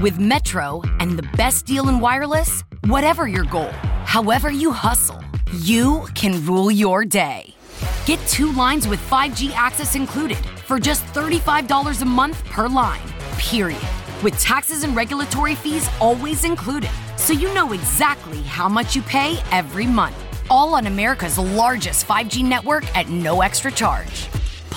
With Metro and the best deal in wireless, whatever your goal, however you hustle, you can rule your day. Get two lines with 5G access included for just $35 a month per line, period. With taxes and regulatory fees always included, so you know exactly how much you pay every month. All on America's largest 5G network at no extra charge.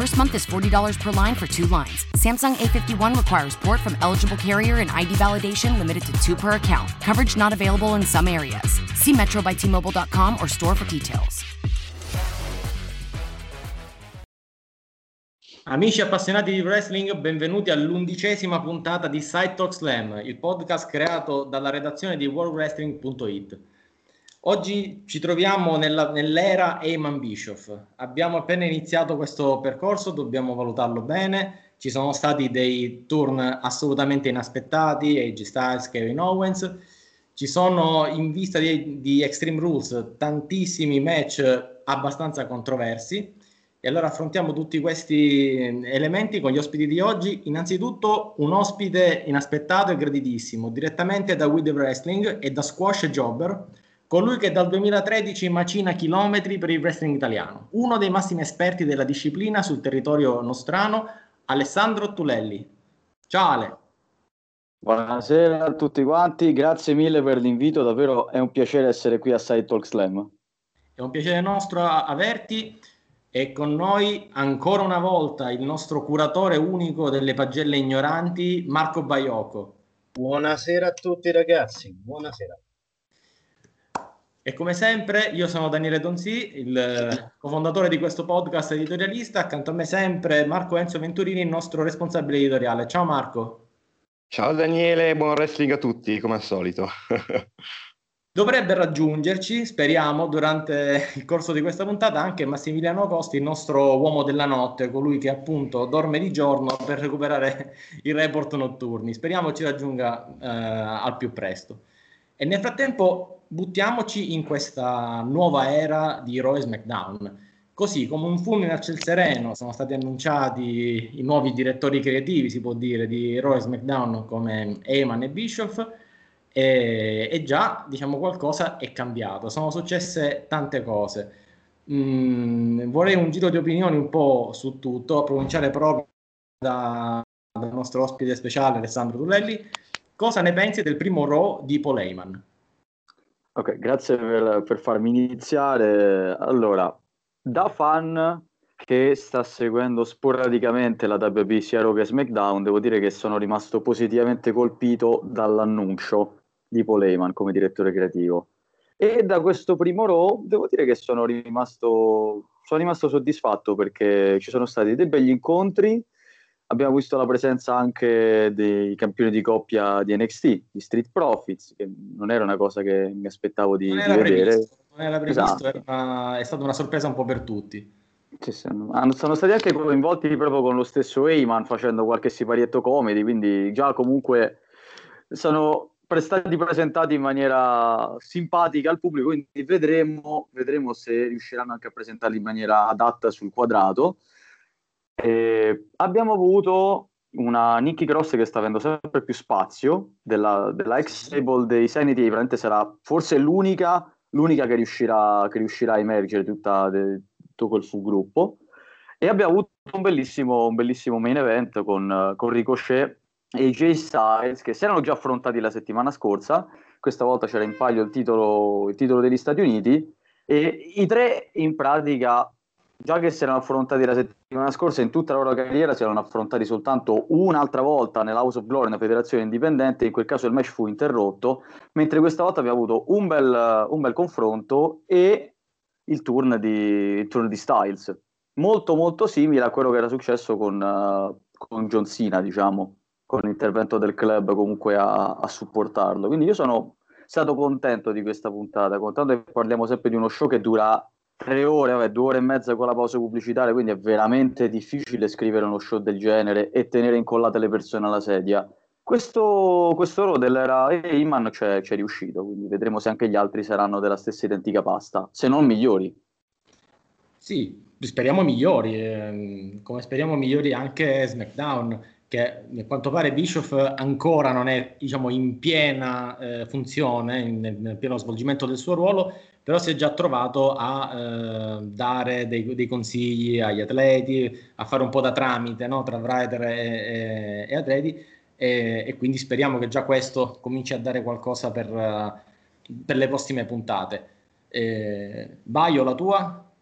First month is $40 per line for two lines. Samsung A51 requires port from eligible carrier and ID validation limited to two per account. Coverage not available in some areas. See metrobytmobile.com or store for details. Amici appassionati di wrestling, benvenuti all'undicesima puntata di Side Talk Slam, il podcast creato dalla redazione di worldwrestling.it. Oggi ci troviamo nella, nell'era Eamon Bischoff. Abbiamo appena iniziato questo percorso, dobbiamo valutarlo bene. Ci sono stati dei turn assolutamente inaspettati, AJ Styles, Kevin Owens. Ci sono in vista di, di Extreme Rules tantissimi match abbastanza controversi e allora affrontiamo tutti questi elementi con gli ospiti di oggi. Innanzitutto un ospite inaspettato e graditissimo, direttamente da We The Wrestling e da Squash Jobber, colui che dal 2013 macina chilometri per il wrestling italiano, uno dei massimi esperti della disciplina sul territorio nostrano, Alessandro Tulelli. Ciao Ale. Buonasera a tutti quanti, grazie mille per l'invito, davvero è un piacere essere qui a Side Talk Slam. È un piacere nostro averti. E con noi ancora una volta il nostro curatore unico delle pagelle ignoranti, Marco Baiocco. Buonasera a tutti ragazzi, buonasera. E come sempre io sono Daniele Donzi, il cofondatore di questo podcast editorialista, accanto a me sempre Marco Enzo Venturini, il nostro responsabile editoriale. Ciao Marco. Ciao Daniele, buon wrestling a tutti, come al solito. Dovrebbe raggiungerci, speriamo, durante il corso di questa puntata anche Massimiliano Costi, il nostro uomo della notte, colui che appunto dorme di giorno per recuperare i report notturni. Speriamo ci raggiunga eh, al più presto. E nel frattempo buttiamoci in questa nuova era di Raw e SmackDown. Così, come un fulmine a ciel sereno, sono stati annunciati i nuovi direttori creativi, si può dire, di Raw e SmackDown come Heyman e Bischoff e, e, già diciamo qualcosa è cambiato, sono successe tante cose. Mm, vorrei un giro di opinioni un po' su tutto, a cominciare proprio da, dal nostro ospite speciale Alessandro Tullelli. Cosa ne pensi del primo Raw di Paul Heyman? Ok, grazie per, per farmi iniziare. Allora, da fan che sta seguendo sporadicamente la WB sia Raw che SmackDown, devo dire che sono rimasto positivamente colpito dall'annuncio di Paul Heyman come direttore creativo. E da questo primo Raw devo dire che sono rimasto, sono rimasto soddisfatto perché ci sono stati dei begli incontri, abbiamo visto la presenza anche dei campioni di coppia di NXT, di Street Profits, che non era una cosa che mi aspettavo di, non di vedere. Previsto, non era previsto, esatto. era, è stata una sorpresa un po' per tutti. Sì, sono stati anche coinvolti proprio con lo stesso Heyman facendo qualche siparietto comedy, quindi già comunque sono stati presentati in maniera simpatica al pubblico, quindi vedremo, vedremo se riusciranno anche a presentarli in maniera adatta sul quadrato. E abbiamo avuto una Nicky Cross che sta avendo sempre più spazio, della, della ex stable dei Sanity, probabilmente sarà forse l'unica, l'unica che, riuscirà, che riuscirà a emergere tutta de, tutto quel fu gruppo. E abbiamo avuto un bellissimo, un bellissimo main event con, con Ricochet e i J Styles che si erano già affrontati la settimana scorsa, questa volta c'era in palio il titolo, il titolo degli Stati Uniti. E i tre in pratica già che si erano affrontati la settimana scorsa in tutta la loro carriera si erano affrontati soltanto un'altra volta nell'House of Glory, una federazione indipendente, in quel caso il match fu interrotto, mentre questa volta abbiamo avuto un bel, un bel confronto e il turn, di, il turn di Styles, molto molto simile a quello che era successo con, uh, con John Cena, diciamo con l'intervento del club comunque a, a, supportarlo. Quindi io sono stato contento di questa puntata, contento che parliamo sempre di uno show che dura tre ore, vabbè, due ore e mezza con la pausa pubblicitaria, quindi è veramente difficile scrivere uno show del genere e tenere incollate le persone alla sedia. Questo, questo Rodel era Heyman, c'è, c'è riuscito, quindi vedremo se anche gli altri saranno della stessa identica pasta, se non migliori. Sì, speriamo migliori, ehm, come speriamo migliori anche SmackDown, che a quanto pare Bischoff ancora non è diciamo, in piena eh, funzione, in, nel pieno svolgimento del suo ruolo, però si è già trovato a eh, dare dei, dei, consigli agli atleti, a fare un po' da tramite no? tra writer e, e, e atleti e, e, quindi speriamo che già questo cominci a dare qualcosa per, per le prossime puntate. Eh, Baio, la tua?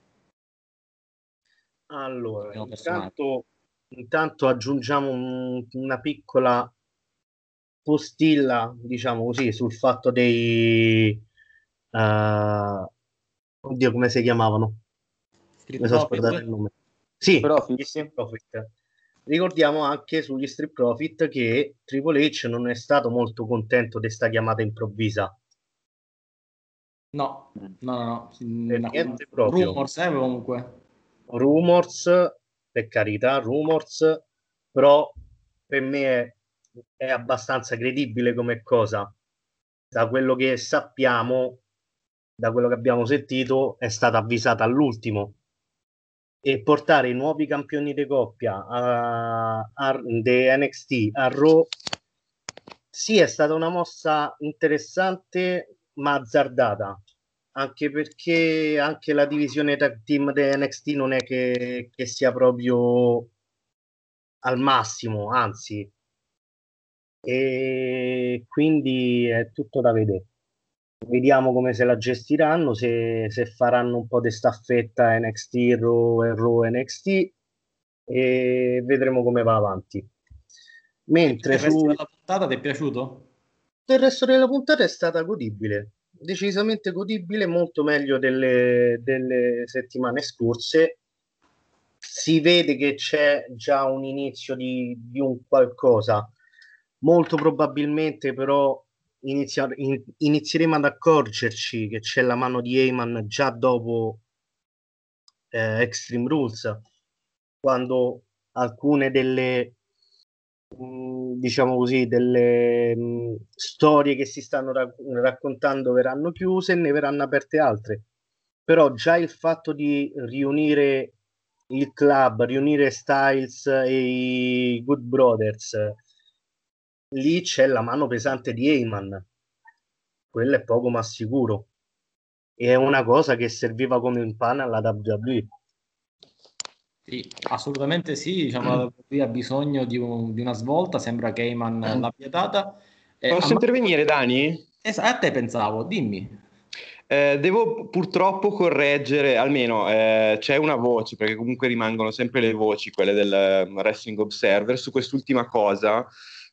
Allora, intanto, intanto, aggiungiamo un, una piccola postilla, diciamo così, sul fatto dei... Uh, oddio, come si chiamavano? Street Mi sono scordato il nome. Sì, Profit. Profit. Ricordiamo anche sugli Street Profit che Triple H non è stato molto contento di questa chiamata improvvisa. No, no, no, no. Rumors, eh, comunque rumors, per carità, rumors, però per me è, è abbastanza credibile come cosa. Da quello che sappiamo, da quello che abbiamo sentito, è stata avvisata all'ultimo. E portare i nuovi campioni di coppia di NXT a Raw sì, è stata una mossa interessante ma azzardata anche perché anche la divisione tag team di NXT non è che, che sia proprio al massimo, anzi, e quindi è tutto da vedere. Vediamo come se la gestiranno, se, se faranno un po' di staffetta NXT, Raw e Raw NXT e vedremo come va avanti. Mentre il resto su... della puntata ti è piaciuto? Il resto della puntata è stata godibile decisamente godibile, molto meglio delle, delle settimane scorse. Si vede che c'è già un inizio di, di un qualcosa. Molto probabilmente, però, inizia, in, inizieremo ad accorgerci che c'è la mano di Eyman già dopo eh, Extreme Rules, quando alcune delle diciamo così, delle mh, storie che si stanno ra- raccontando verranno chiuse e ne verranno aperte altre. Però già il fatto di riunire il club, riunire Styles e i Good Brothers, lì c'è la mano pesante di Heyman. Quello è poco ma sicuro. E è una cosa che serviva come un pane alla WWE sì, assolutamente sì, diciamo, la WWE ha bisogno di, un, di, una svolta, sembra che Eyman mm. l'abbia data. Eh, Posso intervenire, Dani? Eh, a te pensavo, dimmi. Eh, devo purtroppo correggere, almeno eh, c'è una voce, perché comunque rimangono sempre le voci, quelle del um, Wrestling Observer, su quest'ultima cosa,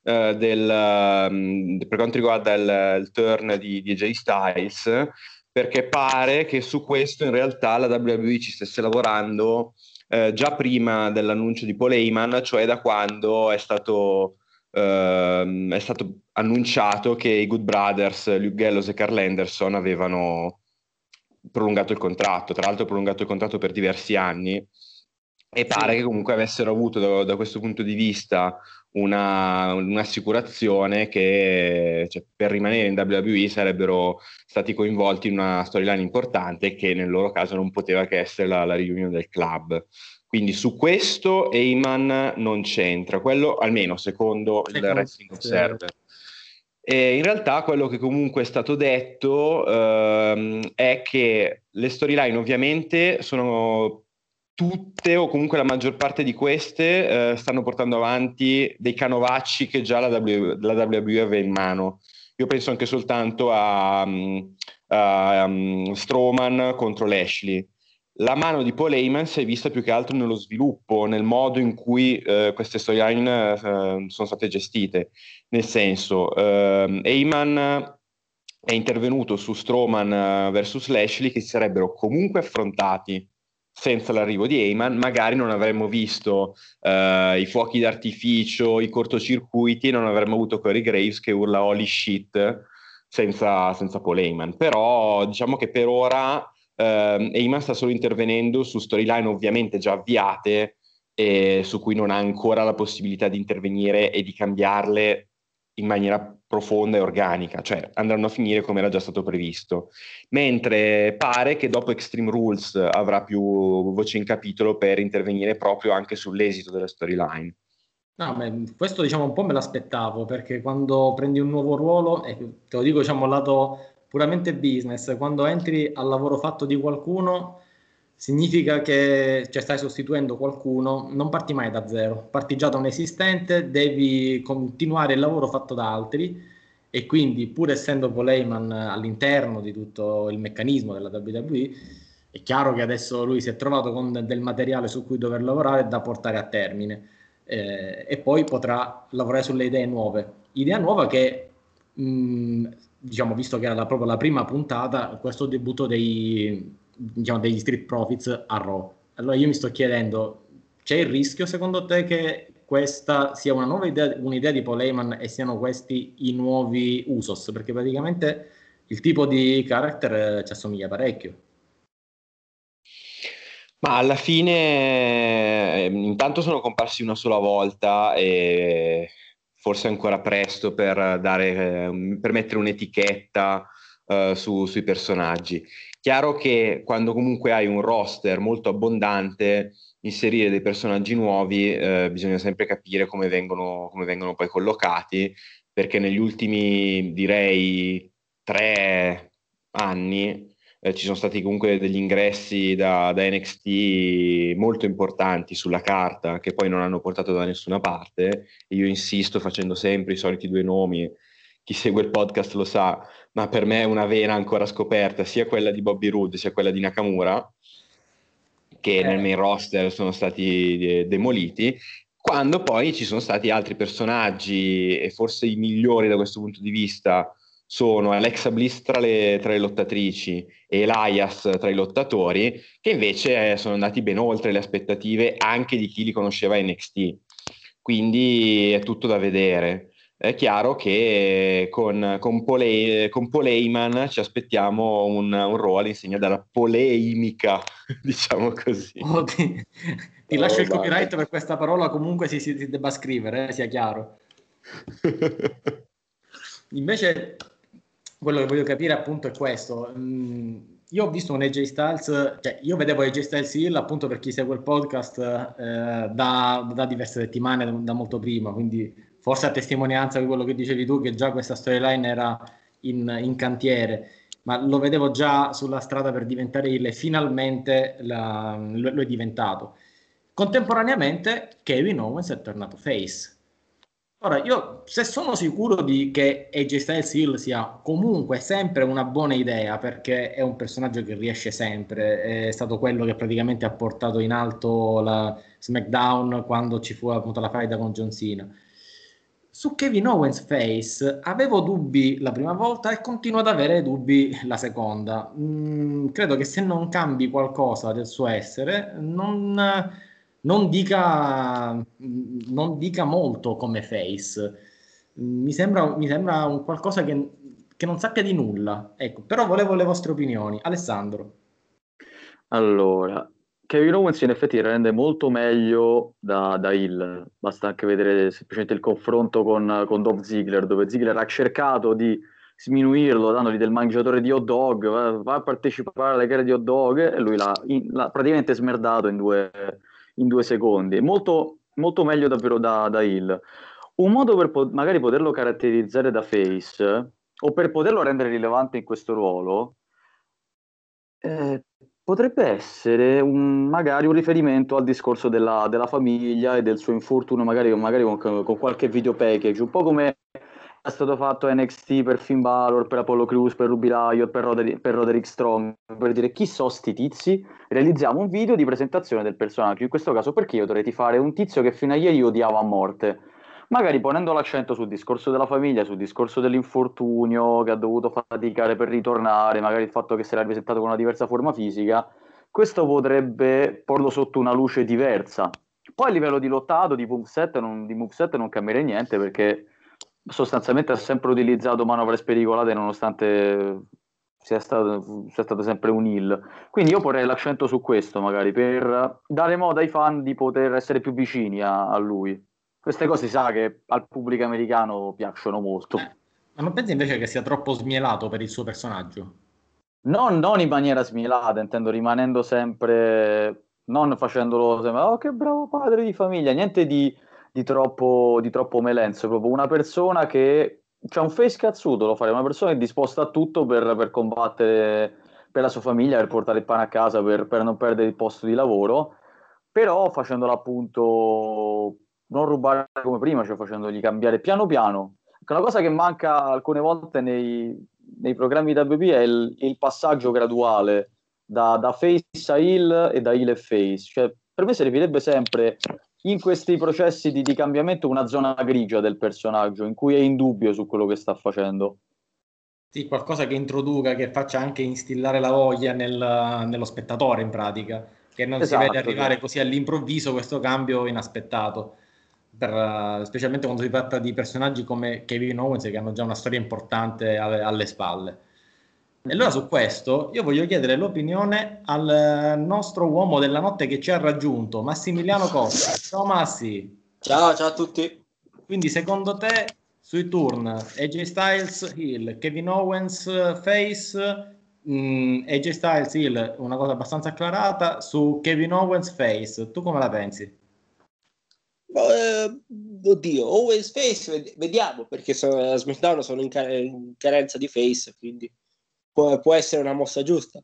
eh, del, um, per quanto riguarda il, il turn di, di Styles, perché pare che su questo in realtà la WWE ci stesse lavorando eh, già prima dell'annuncio di Paul Heyman, cioè da quando è stato, ehm, è stato annunciato che i Good Brothers, Luke Gallows e Carl Anderson avevano prolungato il contratto, tra l'altro prolungato il contratto per diversi anni e pare che comunque avessero avuto da, da questo punto di vista una, un'assicurazione che cioè, per rimanere in WWE sarebbero stati coinvolti in una storyline importante che nel loro caso non poteva che essere la, la riunione del club. Quindi su questo Eyman non c'entra, quello almeno secondo il Wrestling Observer. E in realtà quello che comunque è stato detto ehm, è che le storyline ovviamente sono tutte o comunque la maggior parte di queste eh, stanno portando avanti dei canovacci che già la, w, la WWE aveva in mano. Io penso anche soltanto a, a um, Strowman contro Lashley. La mano di Paul Heyman si è vista più che altro nello sviluppo, nel modo in cui eh, queste storyline eh, sono state gestite. Nel senso, eh, Heyman è intervenuto su Strowman uh, versus Lashley che si sarebbero comunque affrontati senza l'arrivo di Heyman, magari non avremmo visto uh, i fuochi d'artificio, i cortocircuiti, non avremmo avuto Corey Graves che urla holy shit senza, senza Paul Heyman. Però diciamo che per ora eh, Eyman sta solo intervenendo su storyline ovviamente già avviate e su cui non ha ancora la possibilità di intervenire e di cambiarle in maniera profonda e organica, cioè andranno a finire come era già stato previsto. Mentre pare che dopo Extreme Rules avrà più voce in capitolo per intervenire proprio anche sull'esito della storyline. No, beh, questo diciamo un po' me l'aspettavo perché quando prendi un nuovo ruolo, e te lo dico diciamo lato puramente business, quando entri al lavoro fatto di qualcuno significa che cioè, stai sostituendo qualcuno, non parti mai da zero, parti già da un esistente, devi continuare il lavoro fatto da altri e quindi pur essendo Poleiman all'interno di tutto il meccanismo della WWE, è chiaro che adesso lui si è trovato con del materiale su cui dover lavorare da portare a termine eh, e poi potrà lavorare sulle idee nuove. Idea nuova che, mh, diciamo, visto che era la, proprio la prima puntata, questo debutto dei, diciamo, degli Street Profits a Raw. Allora io mi sto chiedendo, c'è il rischio secondo te che questa sia una nuova idea, un'idea di Paul Heyman e siano questi i nuovi Usos? Perché praticamente il tipo di character ci assomiglia parecchio. Ma alla fine, ehm, intanto sono comparsi una sola volta e forse è ancora presto per, dare, ehm, per mettere un'etichetta uh, su, sui personaggi. Chiaro che quando comunque hai un roster molto abbondante, inserire dei personaggi nuovi eh, bisogna sempre capire come vengono, come vengono poi collocati, perché negli ultimi, direi, tre anni eh, ci sono stati comunque degli ingressi da, da, NXT molto importanti sulla carta che poi non hanno portato da nessuna parte. Io insisto facendo sempre i soliti due nomi. Chi segue il podcast lo sa, ma per me è una vena ancora scoperta, sia quella di Bobby Roode sia quella di Nakamura, che eh. nel main roster sono stati de- demoliti, quando poi ci sono stati altri personaggi, e forse i migliori da questo punto di vista, sono Alexa Bliss tra le, tra le, lottatrici e Elias tra i lottatori, che invece eh, sono andati ben oltre le aspettative anche di chi li conosceva NXT. Quindi è tutto da vedere. È chiaro che con, con, Pole, con Poleiman ci aspettiamo un, un ruolo all'insegna della poleimica, diciamo così. Oh, ti, ti oh, lascio il copyright per questa parola, comunque si, si, si debba scrivere, eh, sia chiaro. Invece quello che voglio capire appunto è questo. Mm, io ho visto un AJ Styles, cioè io vedevo AJ Styles Hill appunto per chi segue il podcast eh, da, da, diverse settimane, da, molto prima, quindi forse a testimonianza di quello che dicevi tu, che già questa storyline era in, in cantiere, ma lo vedevo già sulla strada per diventare e finalmente la, lo, lo è diventato. Contemporaneamente Kevin Owens è tornato face Ora, io se sono sicuro di che AJ Styles Hill sia comunque sempre una buona idea, perché è un personaggio che riesce sempre, è stato quello che praticamente ha portato in alto la SmackDown quando ci fu appunto la faida con John Cena. Su Kevin Owens Face avevo dubbi la prima volta e continuo ad avere dubbi la seconda. Mm, credo che se non cambi qualcosa del suo essere, non non dica, non dica molto come face. Mi sembra, mi sembra un qualcosa che, che, non sappia di nulla. Ecco, però volevo le vostre opinioni. Alessandro. Allora, Kevin Owens in effetti rende molto meglio da, da Hill. Basta anche vedere semplicemente il confronto con, con Dov Ziggler, dove Ziggler ha cercato di sminuirlo dandogli del mangiatore di hot dog, va, va a partecipare alle gare di hot dog e lui l'ha, in, l'ha praticamente smerdato in due in due secondi. Molto, molto meglio davvero da, da Hill. Un modo per po- magari poterlo caratterizzare da face o per poterlo rendere rilevante in questo ruolo eh, potrebbe essere un, magari un riferimento al discorso della, della, famiglia e del suo infortunio, magari, magari con, con, qualche video package, un po' come è stato fatto NXT per Finn Balor, per Apollo Crews, per Ruby Riot, per, Roderick, per Roderick Strong, per dire chi sono sti tizi, realizziamo un video di presentazione del personaggio, in questo caso perché io dovrei fare un tizio che fino a ieri odiavo a morte, magari ponendo l'accento sul discorso della famiglia, sul discorso dell'infortunio, che ha dovuto faticare per ritornare, magari il fatto che si era presentato con una diversa forma fisica, questo potrebbe porlo sotto una luce diversa. Poi a livello di lottato, di moveset, non, di moveset non cambierei niente perché sostanzialmente ha sempre utilizzato manovre spericolate nonostante sia stato, sia stato sempre un heel. Quindi io porrei l'accento su questo, magari, per dare modo ai fan di poter essere più vicini a, a lui. Queste cose sa che al pubblico americano piacciono molto. Eh, ma non pensi invece che sia troppo smielato per il suo personaggio? Non, non in maniera smielata, intendo rimanendo sempre, non facendolo sempre, oh che bravo padre di famiglia, niente di, di troppo, di troppo melenzo, proprio una persona che c'è un face cazzuto, lo fare una persona che è disposta a tutto per, per, combattere per la sua famiglia, per portare il pane a casa, per, per non perdere il posto di lavoro, però facendolo appunto non rubare come prima, cioè facendogli cambiare piano piano. Una cosa che manca alcune volte nei, nei programmi WP è il, il passaggio graduale da, da, face a heal e da heal a face. Cioè, per me servirebbe sempre in questi processi di, di, cambiamento una zona grigia del personaggio in cui è in dubbio su quello che sta facendo. Sì, qualcosa che introduca, che faccia anche instillare la voglia nel, nello spettatore in pratica, che non esatto, si vede arrivare sì. così all'improvviso questo cambio inaspettato. Per, specialmente quando si tratta di personaggi come Kevin Owens che hanno già una storia importante alle, alle spalle. E allora su questo io voglio chiedere l'opinione al nostro uomo della notte che ci ha raggiunto, Massimiliano Costa. Ciao Massi. Ciao, ciao a tutti. Quindi secondo te sui turn AJ Styles Hill, Kevin Owens Face, mh, mm, AJ Styles Hill, una cosa abbastanza acclarata, su Kevin Owens Face, tu come la pensi? Eh, oddio, Owens Face, vediamo perché sono, a SmackDown sono in, car- in carenza di Face, quindi può, può essere una mossa giusta.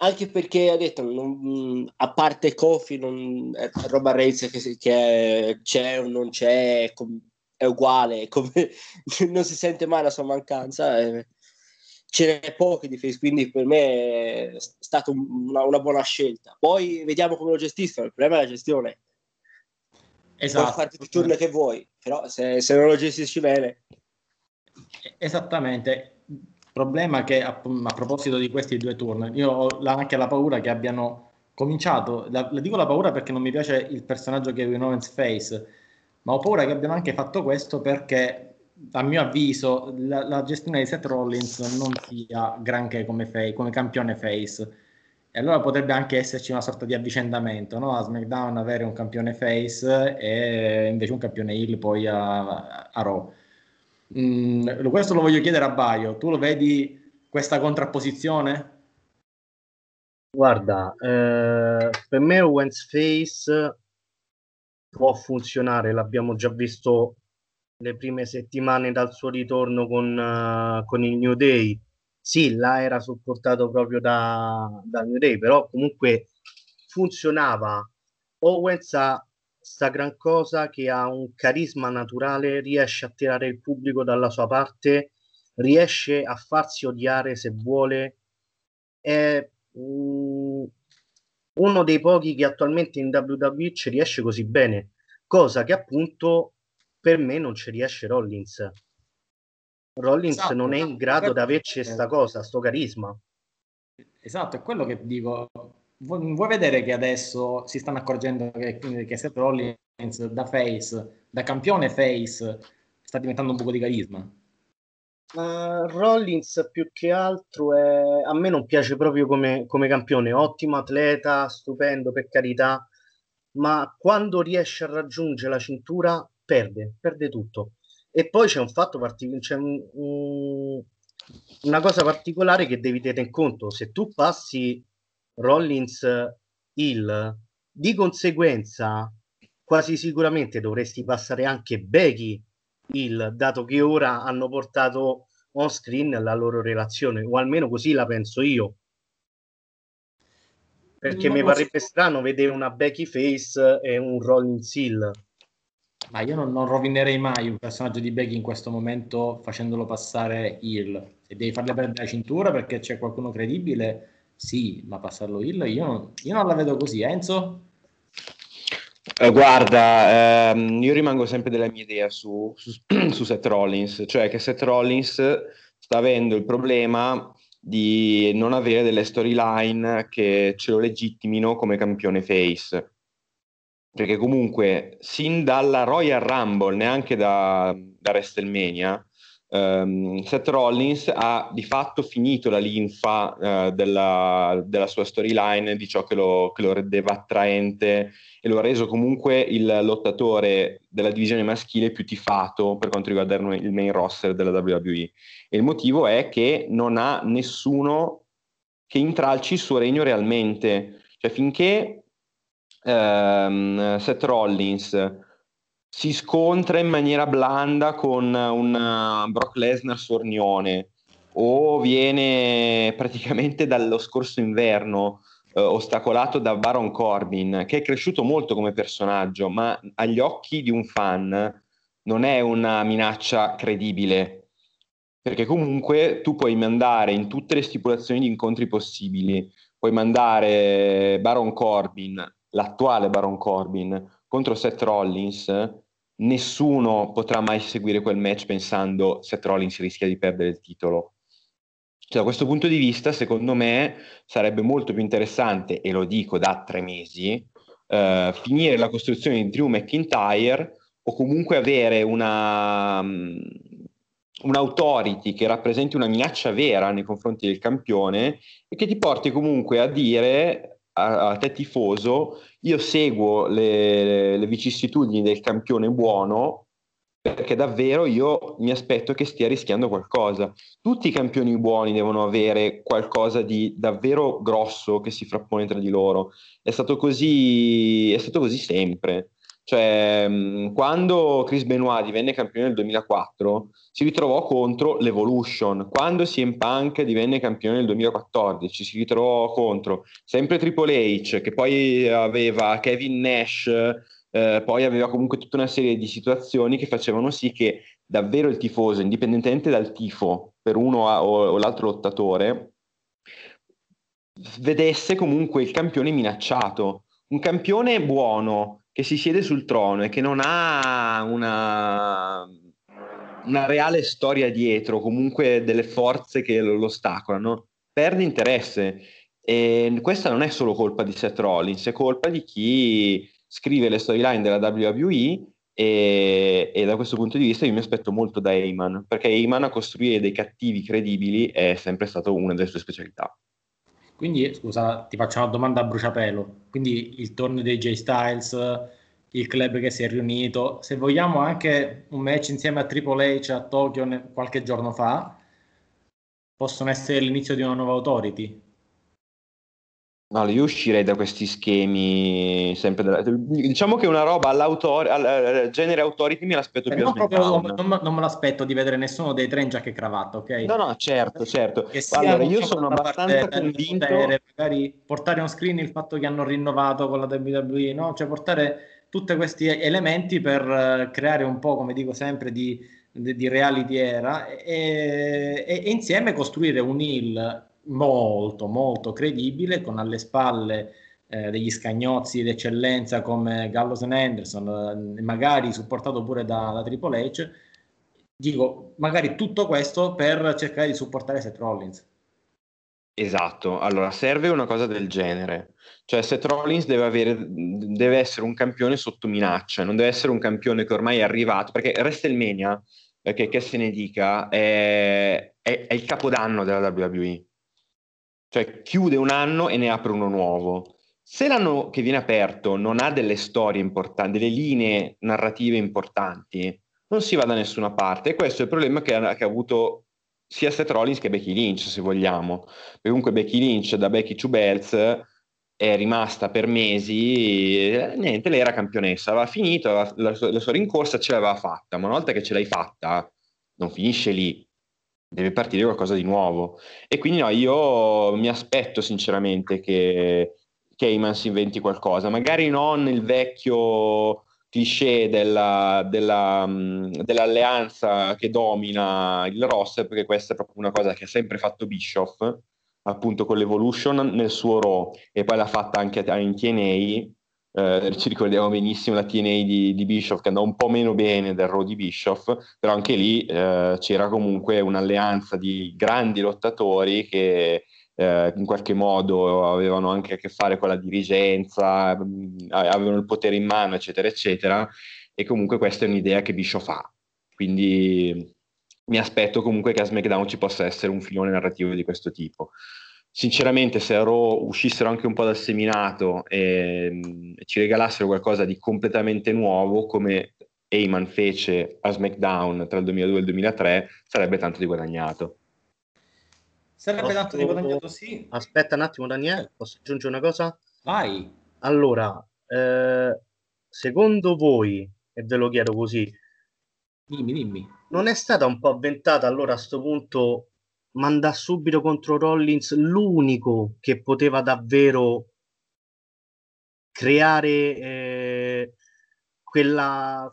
Anche perché ha detto, non, a parte Kofi, non, è roba Reigns che, che, c'è o non c'è, è uguale, come, non si sente mai la sua mancanza. Eh, ce n'è pochi di face, quindi per me è stata una, una, buona scelta. Poi vediamo come lo gestiscono, il problema è la gestione. Esatto. Puoi farti il turno che vuoi, però se, se non lo gestisci bene... Esattamente problema che a, a, proposito di questi due turn, io ho la, anche la paura che abbiano cominciato, la, la, dico la paura perché non mi piace il personaggio che è Kevin Owens Face, ma ho paura che abbiano anche fatto questo perché a mio avviso la, la gestione di Seth Rollins non sia granché come, face, come campione face. E allora potrebbe anche esserci una sorta di avvicendamento, no? a SmackDown avere un campione face e invece un campione heel poi a, a Raw. Mm, questo lo voglio chiedere a Baio. Tu lo vedi questa contrapposizione? Guarda, eh, per me Owens Face può funzionare, l'abbiamo già visto le prime settimane dal suo ritorno con, uh, con il New Day. Sì, là era supportato proprio da, da New Day, però comunque funzionava. Owens ha sta gran cosa che ha un carisma naturale, riesce a tirare il pubblico dalla sua parte, riesce a farsi odiare se vuole. È mm, uno dei pochi che attualmente in WWE ci riesce così bene, cosa che appunto per me non ci riesce Rollins. Rollins esatto, non è in grado di averci questa cosa, sto carisma. Esatto, è quello che dico vuoi vedere che adesso si stanno accorgendo che, che Seth Rollins da face, da campione face, sta diventando un po' di carisma? Uh, Rollins più che altro è... a me non piace proprio come, come campione, ottimo atleta, stupendo per carità, ma quando riesce a raggiungere la cintura perde, perde tutto. E poi c'è un fatto particolare, c'è un, un, una cosa particolare che devi tenere in conto, se tu passi Rollins Hill, di conseguenza quasi sicuramente dovresti passare anche Becky Hill, dato che ora hanno portato on screen la loro relazione, o almeno così la penso io. Perché mi parebbe so. strano vedere una Becky Face e un Rollins Hill. Ma io non, non, rovinerei mai un personaggio di Becky in questo momento facendolo passare Hill. Se devi farle perdere la cintura perché c'è qualcuno credibile, sì, ma passarlo Hill io non, io non la vedo così, Enzo? Eh, guarda, ehm, io rimango sempre della mia idea su, su, su Seth Rollins, cioè che Seth Rollins sta avendo il problema di non avere delle storyline che ce lo legittimino come campione face. Perché comunque, sin dalla Royal Rumble, neanche da, da WrestleMania, Um, Seth Rollins ha di fatto finito la linfa uh, della, della, sua storyline, di ciò che lo, che lo, rendeva attraente e lo ha reso comunque il lottatore della divisione maschile più tifato per quanto riguarda il main roster della WWE. E il motivo è che non ha nessuno che intralci il suo regno realmente. Cioè finché um, Seth Rollins si scontra in maniera blanda con un uh, Brock Lesnar sornione o viene praticamente dallo scorso inverno eh, ostacolato da Baron Corbin, che è cresciuto molto come personaggio, ma agli occhi di un fan non è una minaccia credibile, perché comunque tu puoi mandare in tutte le stipulazioni di incontri possibili, puoi mandare Baron Corbin, l'attuale Baron Corbin, contro Seth Rollins, nessuno potrà mai seguire quel match pensando Seth Rollins rischia di perdere il titolo. Cioè, da questo punto di vista, secondo me, sarebbe molto più interessante, e lo dico da tre mesi, eh, finire la costruzione di Drew McIntyre o comunque avere una, um, un'autority che rappresenti una minaccia vera nei confronti del campione e che ti porti comunque a dire a, te tifoso, io seguo le, le vicissitudini del campione buono perché davvero io mi aspetto che stia rischiando qualcosa. Tutti i campioni buoni devono avere qualcosa di davvero grosso che si frappone tra di loro. È stato così, è stato così sempre. Cioè, mm, quando Chris Benoit divenne campione nel 2004, si ritrovò contro l'Evolution. Quando CM Punk divenne campione nel 2014, si ritrovò contro sempre Triple H, che poi aveva Kevin Nash, eh, poi aveva comunque tutta una serie di situazioni che facevano sì che davvero il tifoso, indipendentemente dal tifo per uno o, o l'altro lottatore, vedesse comunque il campione minacciato. Un campione buono che si siede sul trono e che non ha una, una reale storia dietro, comunque delle forze che lo, ostacolano, perde interesse. E questa non è solo colpa di Seth Rollins, è colpa di chi scrive le storyline della WWE e, e, da questo punto di vista io mi aspetto molto da Heyman, perché Heyman a costruire dei cattivi credibili è sempre stata una delle sue specialità. Quindi, scusa, ti faccio una domanda a bruciapelo. Quindi il torneo dei J Styles, il club che si è riunito, se vogliamo anche un match insieme a Triple H a Tokyo qualche giorno fa, possono essere l'inizio di una nuova authority. No, io uscirei da questi schemi sempre della... diciamo che una roba al genere authority me l'aspetto eh, più non, proprio, non, non, me l'aspetto di vedere nessuno dei tre in giacca e cravatta, ok? No, no, certo, certo. Allora, io sono abbastanza convinto potere, magari portare on screen il fatto che hanno rinnovato con la WWE, no? Cioè portare tutti questi elementi per uh, creare un po', come dico sempre, di, di, di reality era e, e, e insieme costruire un heel molto molto credibile con alle spalle eh, degli scagnozzi d'eccellenza come Gallows e Anderson, eh, magari supportato pure da, da, Triple H. Dico, magari tutto questo per cercare di supportare Seth Rollins. Esatto, allora serve una cosa del genere, cioè Seth Rollins deve, avere, deve essere un campione sotto minaccia, non deve essere un campione che ormai è arrivato, perché WrestleMania, perché che se ne dica, è, è, è il capodanno della WWE cioè chiude un anno e ne apre uno nuovo. Se l'anno che viene aperto non ha delle storie importanti, delle linee narrative importanti, non si va da nessuna parte. E questo è il problema che ha, che ha avuto sia Seth Rollins che Becky Lynch, se vogliamo. Perché comunque Becky Lynch da Becky to Bells è rimasta per mesi, eh, niente, lei era campionessa, aveva finito, la, la, la sua rincorsa ce l'aveva fatta, ma una volta che ce l'hai fatta, non finisce lì deve partire qualcosa di nuovo. E quindi no, io mi aspetto sinceramente che, che si inventi qualcosa, magari non il vecchio cliché della, della, dell'alleanza che domina il roster, perché questa è proprio una cosa che ha sempre fatto Bischoff, appunto con l'Evolution nel suo Raw, e poi l'ha fatta anche in TNA, eh, ci ricordiamo benissimo la TNA di, di, Bischoff che andò un po' meno bene del Raw di Bischoff, però anche lì eh, c'era comunque un'alleanza di grandi lottatori che eh, in qualche modo avevano anche a che fare con la dirigenza, mh, avevano il potere in mano, eccetera, eccetera, e comunque questa è un'idea che Bischoff ha. Quindi mi aspetto comunque che a SmackDown ci possa essere un filone narrativo di questo tipo. Sinceramente, se a Raw uscissero anche un po' dal seminato e, e ci regalassero qualcosa di completamente nuovo, come Heyman fece a SmackDown tra il 2002 e il 2003, sarebbe tanto di guadagnato. Sarebbe Posso- tanto di guadagnato, sì. Aspetta un attimo, Daniele, posso aggiungere una cosa? Vai. Allora, eh, secondo voi, e ve lo chiedo così, Dimmi, dimmi. non è stata un po' avventata allora a sto punto mandare subito contro Rollins l'unico che poteva davvero creare eh, quella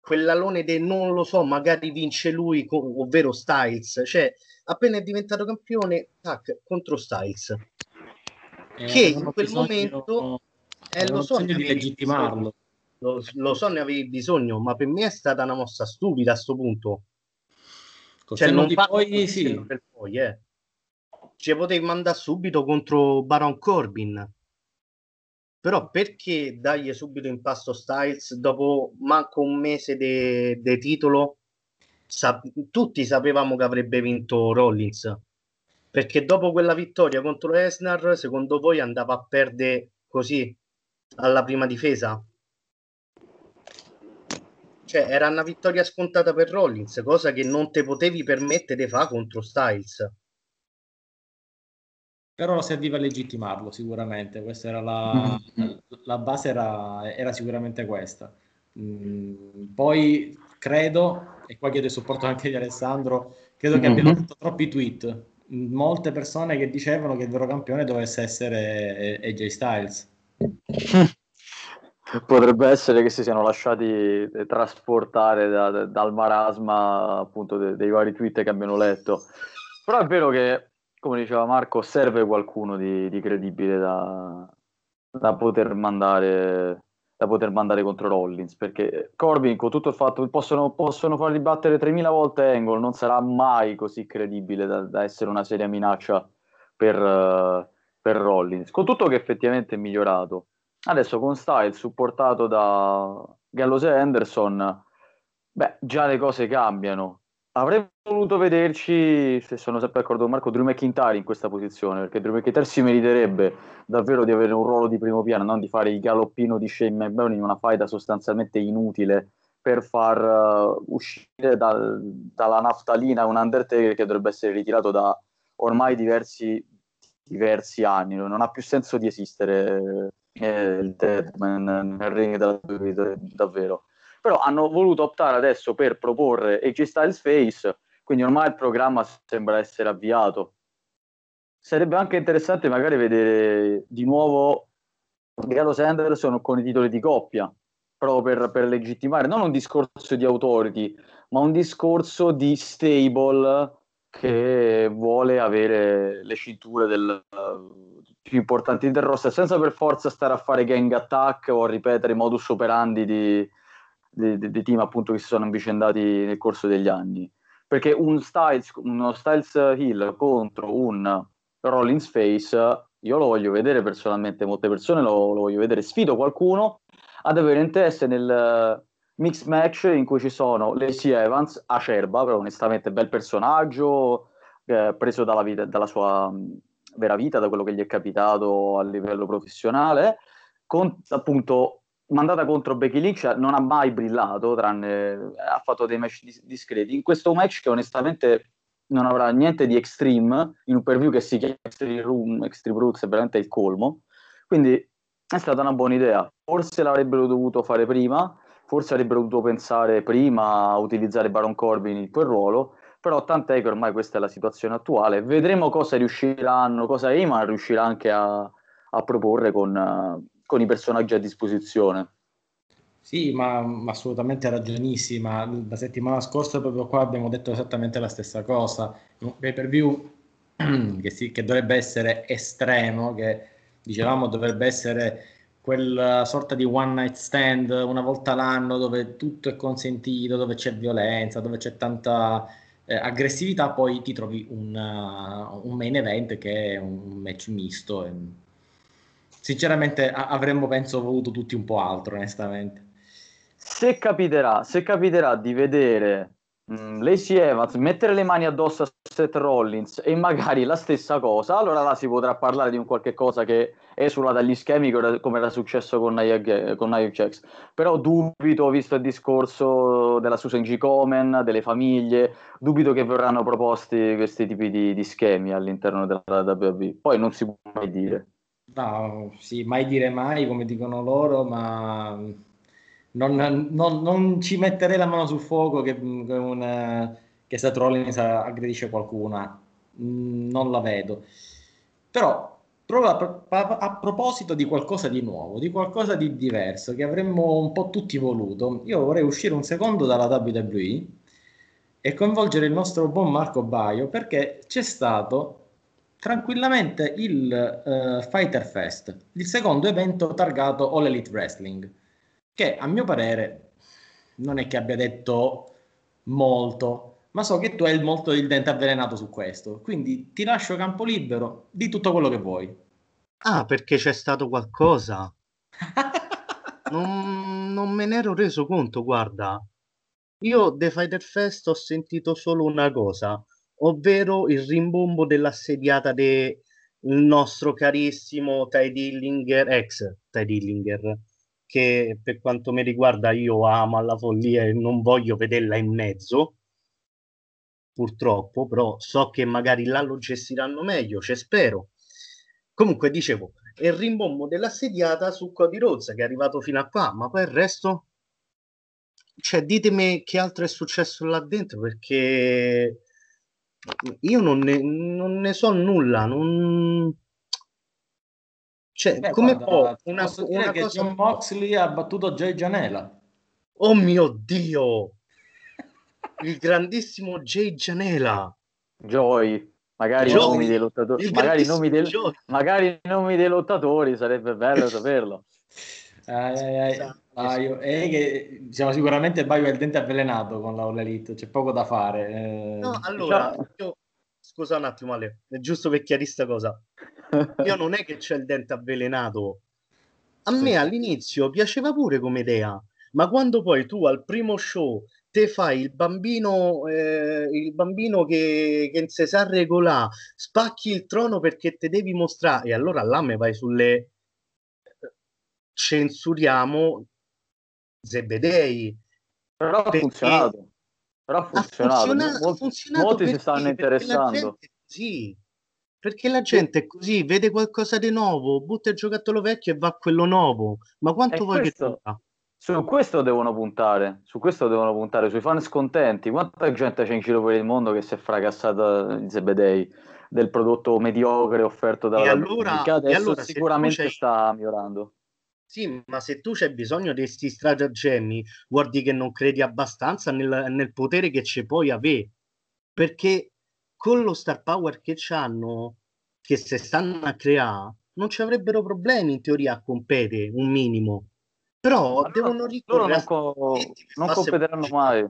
quell'alone del non lo so, magari vince lui, ovvero Styles, cioè appena è diventato campione, tac, contro Styles. Eh, Che in quel bisogno- momento, eh, avevano lo so, di legittimarlo. Lo, lo so, ne avevi bisogno, ma per me è stata una mossa stupida a sto punto. Col Cioè, non di poi, sì. del poi, eh. Ci potevi mandare subito contro Baron Corbin. Però perché dargli subito in pasto Styles dopo manco un mese di titolo? Sa- tutti sapevamo che avrebbe vinto Rollins. Perché dopo quella vittoria contro Lesnar, secondo voi andava a perdere così alla prima difesa? Cioè, era una vittoria scontata per Rollins, cosa che non te potevi permettere di fare contro Styles. Però serviva a legittimarlo sicuramente, questa era la, la base era, era sicuramente questa. Mm, poi credo, e qua chiedo il supporto anche di Alessandro, credo che Mhm. abbiano fatto troppi tweet. Mm, Molte persone che dicevano che il vero campione dovesse essere eh, AJ Styles. Potrebbe essere che si siano lasciati eh, trasportare da- da- dal marasma appunto de- dei vari tweet che abbiano letto. Però è vero che, come diceva Marco, serve qualcuno di, di credibile da, da poter mandare, da poter mandare contro Rollins. Perché Corbin, con tutto il fatto che possono, possono fargli battere 3000 volte Angle, non sarà mai così credibile da, da essere una seria minaccia per, eh, per Rollins. Con tutto che effettivamente è migliorato. Adesso con Styles supportato da Gallows e Anderson, beh, già le cose cambiano. Avrei voluto vederci, se sono sempre d'accordo con Marco, Drew McIntyre in questa posizione, perché Drew McIntyre si meriterebbe davvero di avere un ruolo di primo piano, non di fare il galoppino di Shane McMahon in una faida sostanzialmente inutile per far eh, uscire dal- dalla naftalina un Undertaker che dovrebbe essere ritirato da ormai diversi, diversi anni. Non ha più senso di esistere eh, il Deadman nel ring della WWE, davvero. Però hanno voluto optare adesso per proporre AJ Styles Face, quindi ormai il programma sembra essere avviato. Sarebbe anche interessante magari vedere di nuovo Gallows e Anderson con i titoli di coppia, proprio per, per legittimare non un discorso di authority, ma un discorso di stable che vuole avere le cinture del, eh, più importanti del roster senza per forza stare a fare gang attack o a ripetere i modus operandi di, di, di- di team appunto che si sono avvicendati nel corso degli anni. Perché un Styles, uno Styles Hill contro un Rollins Face io lo voglio vedere personalmente molte persone lo, lo voglio vedere. Sfido qualcuno ad avere interesse nel mix match in cui ci sono Lacey Evans, acerba, però onestamente bel personaggio, eh, preso dalla, vita, dalla sua mh, vera vita, da quello che gli è capitato a livello professionale, con, appunto mandata contro Becky Lynch, non ha mai brillato, tranne ha fatto dei match dis- discreti. In questo match che onestamente non avrà niente di extreme, in un preview che si chiama Extreme, Room, Extreme Roots, è veramente il colmo. Quindi è stata una buona idea. Forse l'avrebbero dovuto fare prima, forse avrebbero dovuto pensare prima a utilizzare Baron Corbin in quel ruolo, però tant'è che ormai questa è la situazione attuale. Vedremo cosa riusciranno, cosa Eyman riuscirà anche a, a proporre con, con i personaggi a disposizione. Sì, ma, ma assolutamente ragionissima. La settimana scorsa proprio qua abbiamo detto esattamente la stessa cosa. Un pay per view che, sì, che dovrebbe essere estremo, che dicevamo dovrebbe essere quella sorta di one night stand una volta l'anno dove tutto è consentito, dove c'è violenza, dove c'è tanta eh, aggressività, poi ti trovi un, uh, un main event che è un match misto. E, sinceramente a- avremmo, penso, voluto tutti un po' altro, onestamente. Se capiterà, se capiterà di vedere mm, Lacey Evans, mettere le mani addosso a Seth Rollins e magari la stessa cosa, allora là si potrà parlare di un qualche cosa che esula dagli schemi come era successo con Nia, con Nia Jax. Però dubito, visto il discorso della Susan G. Komen, delle famiglie, dubito che verranno proposti questi tipi di, di schemi all'interno della WWE. Poi non si può mai dire. No, sì, mai dire mai, come dicono loro, ma non, non, non ci metterei la mano sul fuoco che, che, un, che Seth Rollins aggredisce qualcuna. Mm, non la vedo. Però a, a, a, proposito di qualcosa di nuovo, di qualcosa di diverso che avremmo un po' tutti voluto, io vorrei uscire un secondo dalla WWE e coinvolgere il nostro buon Marco Baio perché c'è stato tranquillamente il uh, Fighter Fest, il secondo evento targato All Elite Wrestling, che a mio parere non è che abbia detto molto, ma so che tu hai molto il dente avvelenato su questo, quindi ti lascio campo libero di tutto quello che vuoi. Ah, perché c'è stato qualcosa? non, non me ne ero reso conto, guarda. Io The Fighter Fest ho sentito solo una cosa, ovvero il rimbombo dell'assediata del nostro carissimo Ty Dillinger, ex Ty Dillinger, che per quanto mi riguarda io amo alla follia e non voglio vederla in mezzo purtroppo, però so che magari là lo gestiranno meglio, ci spero. Comunque dicevo, il rimbombo dell'assediata su Cody Rhodes che è arrivato fino a qua, ma poi il resto cioè ditemi che altro è successo là dentro perché io non ne, non ne so nulla, non cioè, Beh, come guarda, può una, posso una che cosa... John Moxley ha battuto Jay Janela. Oh mio Dio! Il grandissimo Jay Janela. Joy, magari Joy, nomi dei lottatori, magari nomi, del, magari nomi dei lottatori, sarebbe bello saperlo. Ai, ai, ai. Baio, è che siamo sicuramente Baio è il dente avvelenato con la All Elite, c'è poco da fare. Eh, no, allora, diciamo... io, scusa un attimo Ale, è giusto per chiarire questa cosa. Io non è che c'è il dente avvelenato. A me all'inizio piaceva pure come idea, ma quando poi tu al primo show te fai il bambino, eh, il bambino che, che non si sa regolare, spacchi il trono perché te devi mostrare, e allora là me vai sulle censuriamo Zebedei. Però ha funzionato. Però ha funzionato. Ha funzionato, molti, funzionato molti si stanno interessando. Sì, perché la gente è così, vede qualcosa di nuovo, butta il giocattolo vecchio e va a quello nuovo. Ma quanto vuoi questo, che su questo devono puntare, su questo devono puntare, sui fan scontenti. Quanta gente c'è in giro per il mondo che si è fracassata in Zebedei del prodotto mediocre offerto dalla e allora, che adesso e allora, sicuramente sta migliorando. Sì, ma se tu c'hai bisogno di questi stratagemmi, dire che non credi abbastanza nel, nel potere che ci puoi avere. Perché con lo star power che hanno, che se stanno a creare, non ci avrebbero problemi in teoria a competere un minimo però Ma devono ricorrere non, co- non competeranno mai.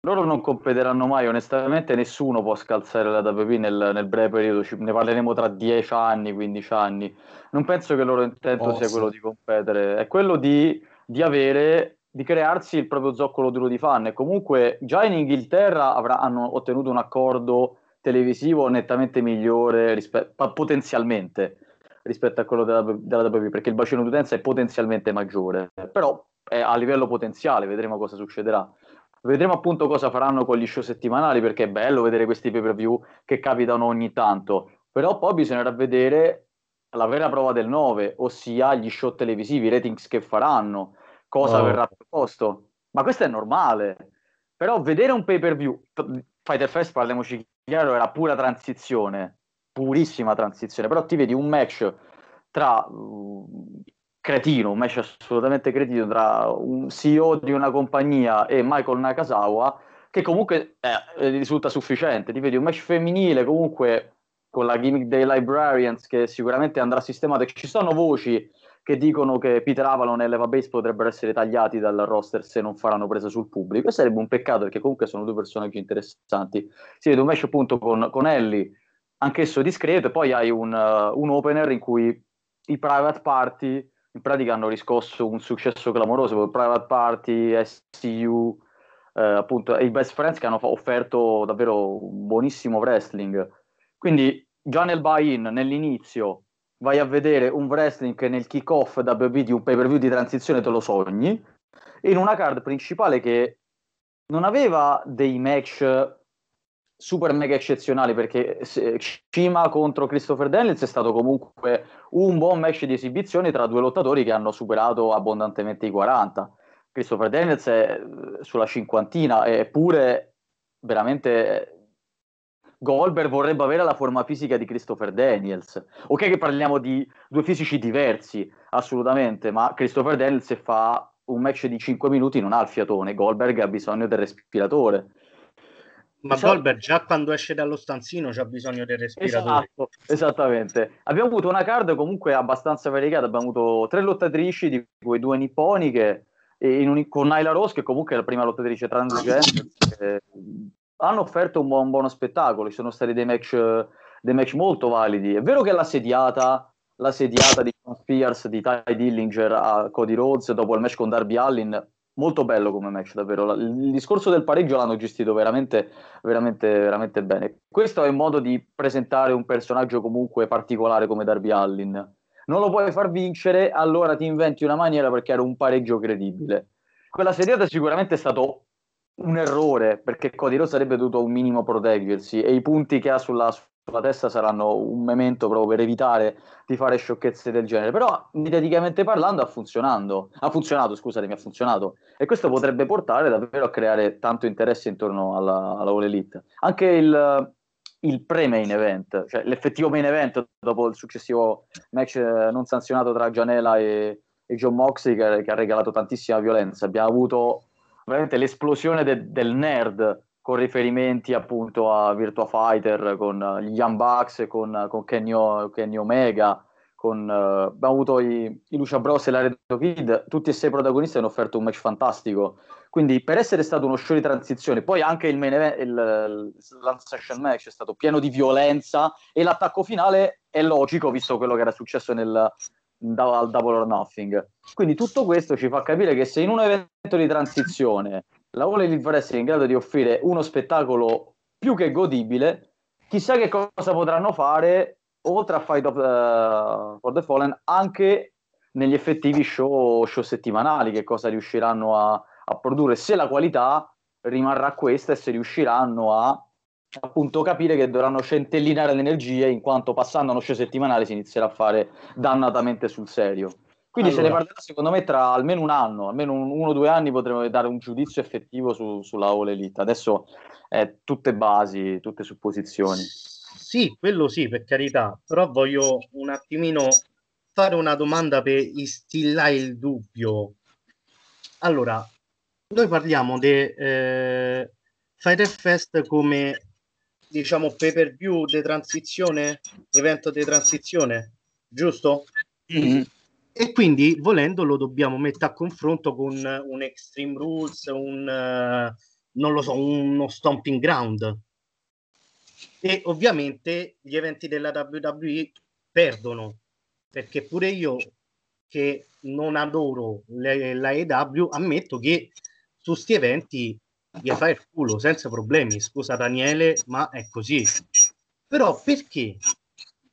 Loro non competeranno mai, onestamente nessuno può scalzare la WWE nel, nel breve periodo, Ci, ne parleremo tra 10 anni, 15 anni. Non penso che il loro intento oh, sia sì. quello di competere, è quello di, di, avere, di crearsi il proprio zoccolo duro di fan. E comunque già in Inghilterra avrà, hanno ottenuto un accordo televisivo nettamente migliore rispetto, potenzialmente rispetto a quello della, della WWE, perché il bacino d'utenza è potenzialmente maggiore, però è a livello potenziale, vedremo cosa succederà. Vedremo appunto cosa faranno con gli show settimanali, perché è bello vedere questi pay per view che capitano ogni tanto, però poi bisognerà vedere la vera prova del 9, ossia gli show televisivi, i ratings che faranno, cosa oh. verrà proposto. Ma questo è normale. Però vedere un pay per view, Fighter Fest, parliamoci chiaro, era pura transizione purissima transizione, però ti vedi un match tra uh, cretino, un match assolutamente cretino tra un CEO di una compagnia e Michael Nakasawa che comunque eh, risulta sufficiente, ti vedi un match femminile comunque con la gimmick dei Librarians che sicuramente andrà sistemato. Ci sono voci che dicono che Peter Avalon e Leva Base potrebbero essere tagliati dal roster se non faranno presa sul pubblico. E sarebbe un peccato perché comunque sono due personaggi interessanti. Si vede un match appunto con, con Ellie anch'esso discreto, e poi hai un, uh, un, opener in cui i private party in pratica hanno riscosso un successo clamoroso, private party, SCU, eh, appunto i Best Friends che hanno offerto davvero un buonissimo wrestling. Quindi già nel buy-in, nell'inizio, vai a vedere un wrestling che nel kick-off WB di un pay-per-view di transizione te lo sogni, in una card principale che non aveva dei match super mega eccezionali perché Cima contro Christopher Daniels è stato comunque un buon match di esibizione tra due lottatori che hanno superato abbondantemente i 40. Christopher Daniels è eh, sulla cinquantina eppure veramente Goldberg vorrebbe avere la forma fisica di Christopher Daniels. Ok che parliamo di due fisici diversi, assolutamente, ma Christopher Daniels fa un match di 5 minuti non ha il fiatone, Goldberg ha bisogno del respiratore. Ma esatto. Goldberg già quando esce dallo stanzino c'ha bisogno del respiratore. Esatto, esattamente. Abbiamo avuto una card comunque abbastanza variegata, abbiamo avuto tre lottatrici di quei due nipponiche, un, con Naila Rose che comunque è la prima lottatrice transgender, eh, hanno offerto un, buon, un buono spettacolo, ci sono stati dei match, dei match molto validi. È vero che la sediata, la sediata di John Spears, di Ty Dillinger a Cody Rhodes dopo il match con Darby Allin, molto bello come match, davvero. Il discorso del pareggio l'hanno gestito veramente, veramente, veramente bene. Questo è un modo di presentare un personaggio comunque particolare come Darby Allin. Non lo puoi far vincere, allora ti inventi una maniera perché era un pareggio credibile. Quella sediata sicuramente è stato un errore perché Cody Rhodes sarebbe dovuto un minimo proteggersi e i punti che ha sulla, sulla testa saranno un memento proprio per evitare di fare sciocchezze del genere. Però mediaticamente parlando ha funzionato ha funzionato scusatemi ha funzionato. E questo potrebbe portare davvero a creare tanto interesse intorno alla, alla All Elite. Anche il, il pre-main event cioè l'effettivo main event dopo il successivo match eh, non sanzionato tra Gianella e, e John Moxley che, che ha regalato tantissima violenza. Abbiamo avuto veramente l'esplosione de- del nerd con riferimenti appunto a Virtua Fighter, con gli Young Bucks, con, con Kenny, Kenny Omega, con, uh, abbiamo avuto i, i Lucia Bros e la Reto Kid, tutti e sei protagonisti hanno offerto un match fantastico. Quindi per essere stato uno show di transizione, poi anche il, main event, il, il Lance match è stato pieno di violenza e l'attacco finale è logico visto quello che era successo nel, al Double or Nothing. Quindi tutto questo ci fa capire che se in un evento di transizione la All Elite Wrestling è in grado di offrire uno spettacolo più che godibile, chissà che cosa potranno fare oltre a Fight of uh, for the Fallen anche negli effettivi show, show settimanali, che cosa riusciranno a, a produrre, se la qualità rimarrà questa e se riusciranno a appunto capire che dovranno centellinare le energie in quanto passando uno show settimanale si inizierà a fare dannatamente sul serio. Quindi allora. se ne parlerà secondo me tra almeno un anno, almeno un, uno o due anni potremo dare un giudizio effettivo su, sulla All Elite. Adesso è tutte basi, tutte supposizioni. Sì, quello sì, per carità, però voglio un attimino fare una domanda per instillare il dubbio. Allora, noi parliamo di eh, Fighter Fest come diciamo pay per view di transizione, evento di transizione, giusto? Mm-hmm. E quindi volendo lo dobbiamo mettere a confronto con un Extreme Rules, un uh, non lo so, uno Stomping Ground. E ovviamente gli eventi della WWE perdono, perché pure io che non adoro le, la EW ammetto che su questi eventi gli fai il culo senza problemi. Scusa Daniele, ma è così. Però perché?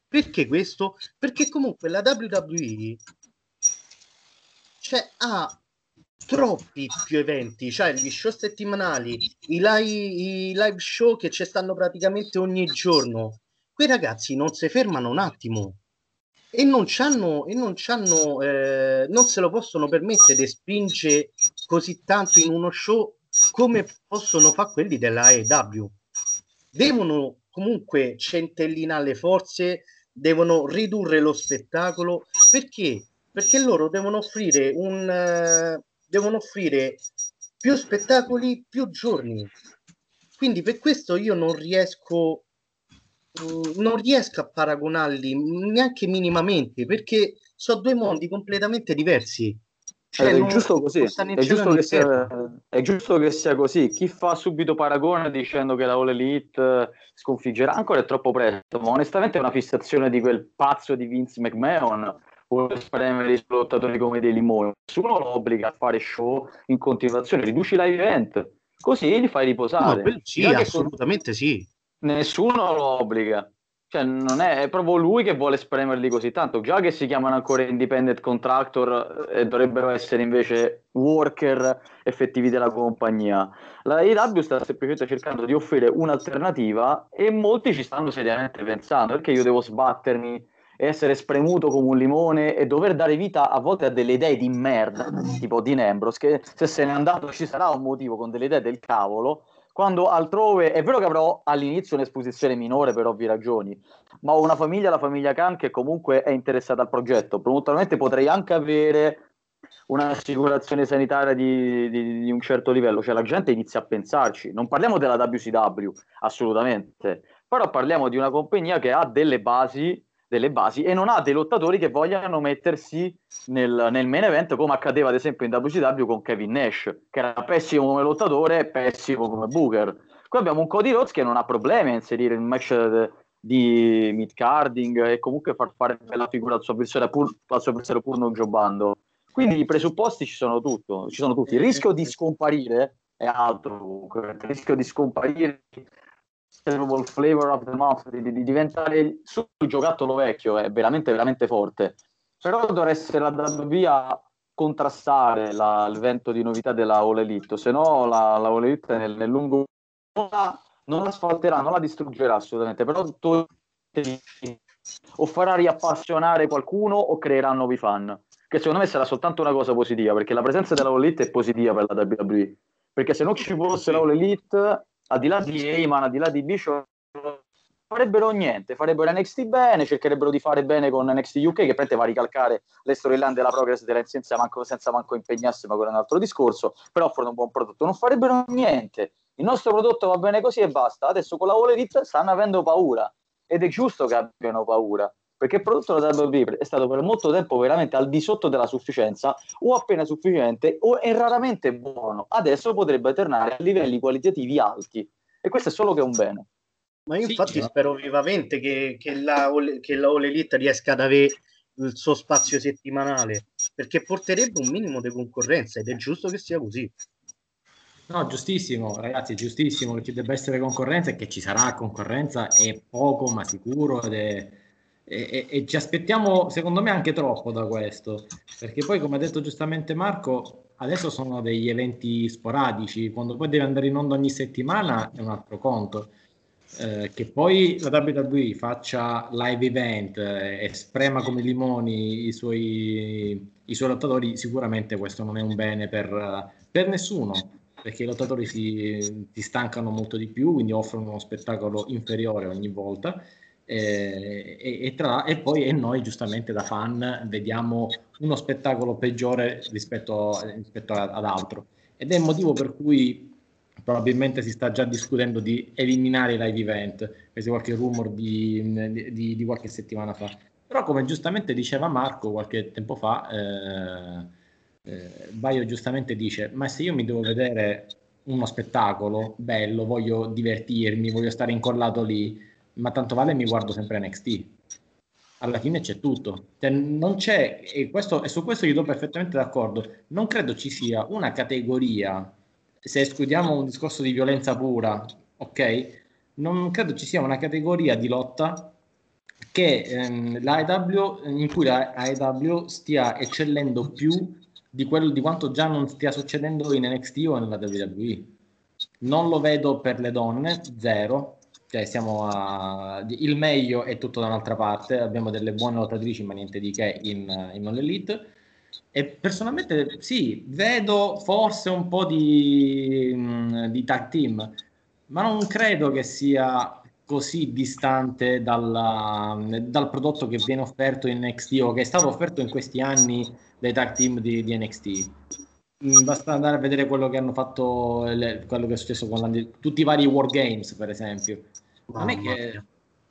Perché questo? Perché comunque la WWE cioè, ha troppi più eventi, cioè gli show settimanali, i live, i live show che ci stanno praticamente ogni giorno. Quei ragazzi non si fermano un attimo e non c'hanno, e non, c'hanno eh, non se lo possono permettere di spingere così tanto in uno show come possono fare quelli della AEW. Devono comunque centellinare le forze, devono ridurre lo spettacolo perché? Perché loro devono offrire un devono offrire più spettacoli più giorni. Quindi per questo io non riesco mm, non riesco a paragonarli neanche minimamente perché sono due mondi completamente diversi. Cioè, è, giusto così. È giusto, sia, è giusto, che sia, così. Chi fa subito paragone dicendo che la All Elite sconfiggerà ancora è troppo presto, ma onestamente è una fissazione di quel pazzo di Vince McMahon vuole spremere i lottatori come dei limoni. Nessuno lo obbliga a fare show in continuazione, riduci live event. così li fai riposare. No, sì, assolutamente sì. Nessuno lo obbliga. Cioè, non è, è, proprio lui che vuole spremerli così tanto. Già che si chiamano ancora independent contractor e eh, dovrebbero essere invece worker effettivi della compagnia. La AEW sta semplicemente cercando di offrire un'alternativa e molti ci stanno seriamente pensando perché io devo sbattermi e essere spremuto come un limone e dover dare vita a volte a delle idee di merda, tipo di Nembros, che se se n'è andato ci sarà un motivo con delle idee del cavolo quando altrove è vero che avrò all'inizio un'esposizione minore per ovvie ragioni, ma ho una famiglia, la famiglia Khan, che comunque è interessata al progetto. Probabilmente potrei anche avere un'assicurazione sanitaria di, di, di, un certo livello, cioè la gente inizia a pensarci. Non parliamo della WCW, assolutamente, però parliamo di una compagnia che ha delle basi delle basi e non ha dei lottatori che vogliano mettersi nel, nel, main event come accadeva ad esempio in WCW con Kevin Nash che era pessimo come lottatore e pessimo come Booker. Qui abbiamo un Cody Rhodes che non ha problemi a inserire il match di mid-carding e comunque far fare bella figura al suo avversario pur, al suo avversario pur non giocando. Quindi i presupposti ci sono, tutto, ci sono tutti. Il rischio di scomparire è altro il rischio di scomparire il flavor of the month, di, di diventare sul giocattolo vecchio è veramente, veramente forte. Però dovrà essere la WWE a contrastare la, il vento di novità della All Elite, se no la, la All Elite nel, nel lungo non la, non la sfalterà, non la distruggerà assolutamente, però tu, o farà riappassionare qualcuno o creerà nuovi fan, che secondo me sarà soltanto una cosa positiva, perché la presenza della All Elite è positiva per la WWE, perché se non ci fosse la All Elite al di là di Heyman, al di là di Bishop, farebbero niente, farebbero NXT bene, cercherebbero di fare bene con NXT UK che prende va a ricalcare le storyline della Progress della senza manco, senza manco impegnarsi, ma quello è un altro discorso, però offrono un buon prodotto, non farebbero niente. Il nostro prodotto va bene così e basta. Adesso con la Wall Elite stanno avendo paura ed è giusto che abbiano paura perché il prodotto della WWE è stato per molto tempo veramente al di sotto della sufficienza o appena sufficiente o è raramente buono. Adesso potrebbe tornare a livelli qualitativi alti e questo è solo che un bene. Ma io infatti sì, spero vivamente che, che, la, che la All Elite riesca ad avere il suo spazio settimanale perché porterebbe un minimo di concorrenza ed è giusto che sia così. No, giustissimo, ragazzi, giustissimo che ci debba essere concorrenza e che ci sarà concorrenza, è poco ma sicuro ed è e, e, ci aspettiamo secondo me anche troppo da questo. Perché poi come ha detto giustamente Marco adesso sono degli eventi sporadici. Quando poi deve andare in onda ogni settimana è un altro conto. Eh, che poi la WWE faccia live event eh, e sprema come limoni i suoi, i suoi lottatori sicuramente questo non è un bene per, per nessuno. Perché i lottatori si, si stancano molto di più quindi offrono uno spettacolo inferiore ogni volta e, e, tra, e, poi e noi giustamente da fan vediamo uno spettacolo peggiore rispetto, rispetto ad altro ed è il motivo per cui probabilmente si sta già discutendo di eliminare i live event, questo qualche rumor di, di, di, qualche settimana fa. Però come giustamente diceva Marco qualche tempo fa, eh, eh, Baio giustamente dice, ma se io mi devo vedere uno spettacolo bello, voglio divertirmi, voglio stare incollato lì, ma tanto vale mi guardo sempre NXT. Alla fine c'è tutto. Cioè, non c'è, e, questo, e su questo io do perfettamente d'accordo, non credo ci sia una categoria, se escludiamo un discorso di violenza pura, ok? Non credo ci sia una categoria di lotta che ehm, in cui l'AEW stia eccellendo più di, quello, di quanto già non stia succedendo in NXT o nella WWE. Non lo vedo per le donne, zero, cioè siamo a... il meglio è tutto da un'altra parte, abbiamo delle buone lottatrici ma niente di che in, in All Elite e personalmente sì, vedo forse un po' di, di tag team, ma non credo che sia così distante dalla, dal prodotto che viene offerto in NXT o che è stato offerto in questi anni dai tag team di, di NXT. Mm, basta andare a vedere quello che hanno fatto, quello che è successo con tutti i vari Wargames, per esempio non è che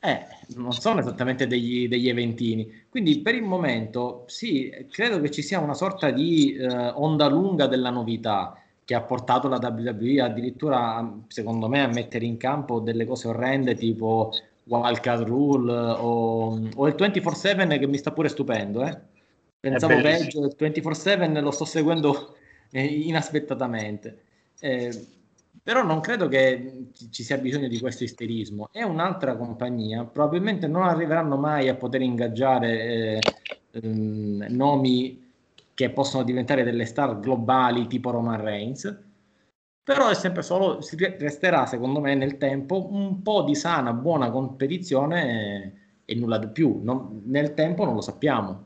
eh, non sono esattamente degli, degli, eventini. Quindi per il momento sì, credo che ci sia una sorta di eh, onda lunga della novità che ha portato la WWE addirittura, secondo me, a mettere in campo delle cose orrende tipo Wildcard Rule o, o il 24-7 che mi sta pure stupendo. Eh. Pensavo peggio, il 24-7 lo sto seguendo eh, inaspettatamente. Eh, Però non credo che ci sia bisogno di questo isterismo. È un'altra compagnia, probabilmente non arriveranno mai a poter ingaggiare eh, ehm, nomi che possono diventare delle star globali tipo Roman Reigns. Però è sempre solo, resterà secondo me nel tempo un po' di sana, buona competizione e, e nulla di più. Non, nel tempo non lo sappiamo.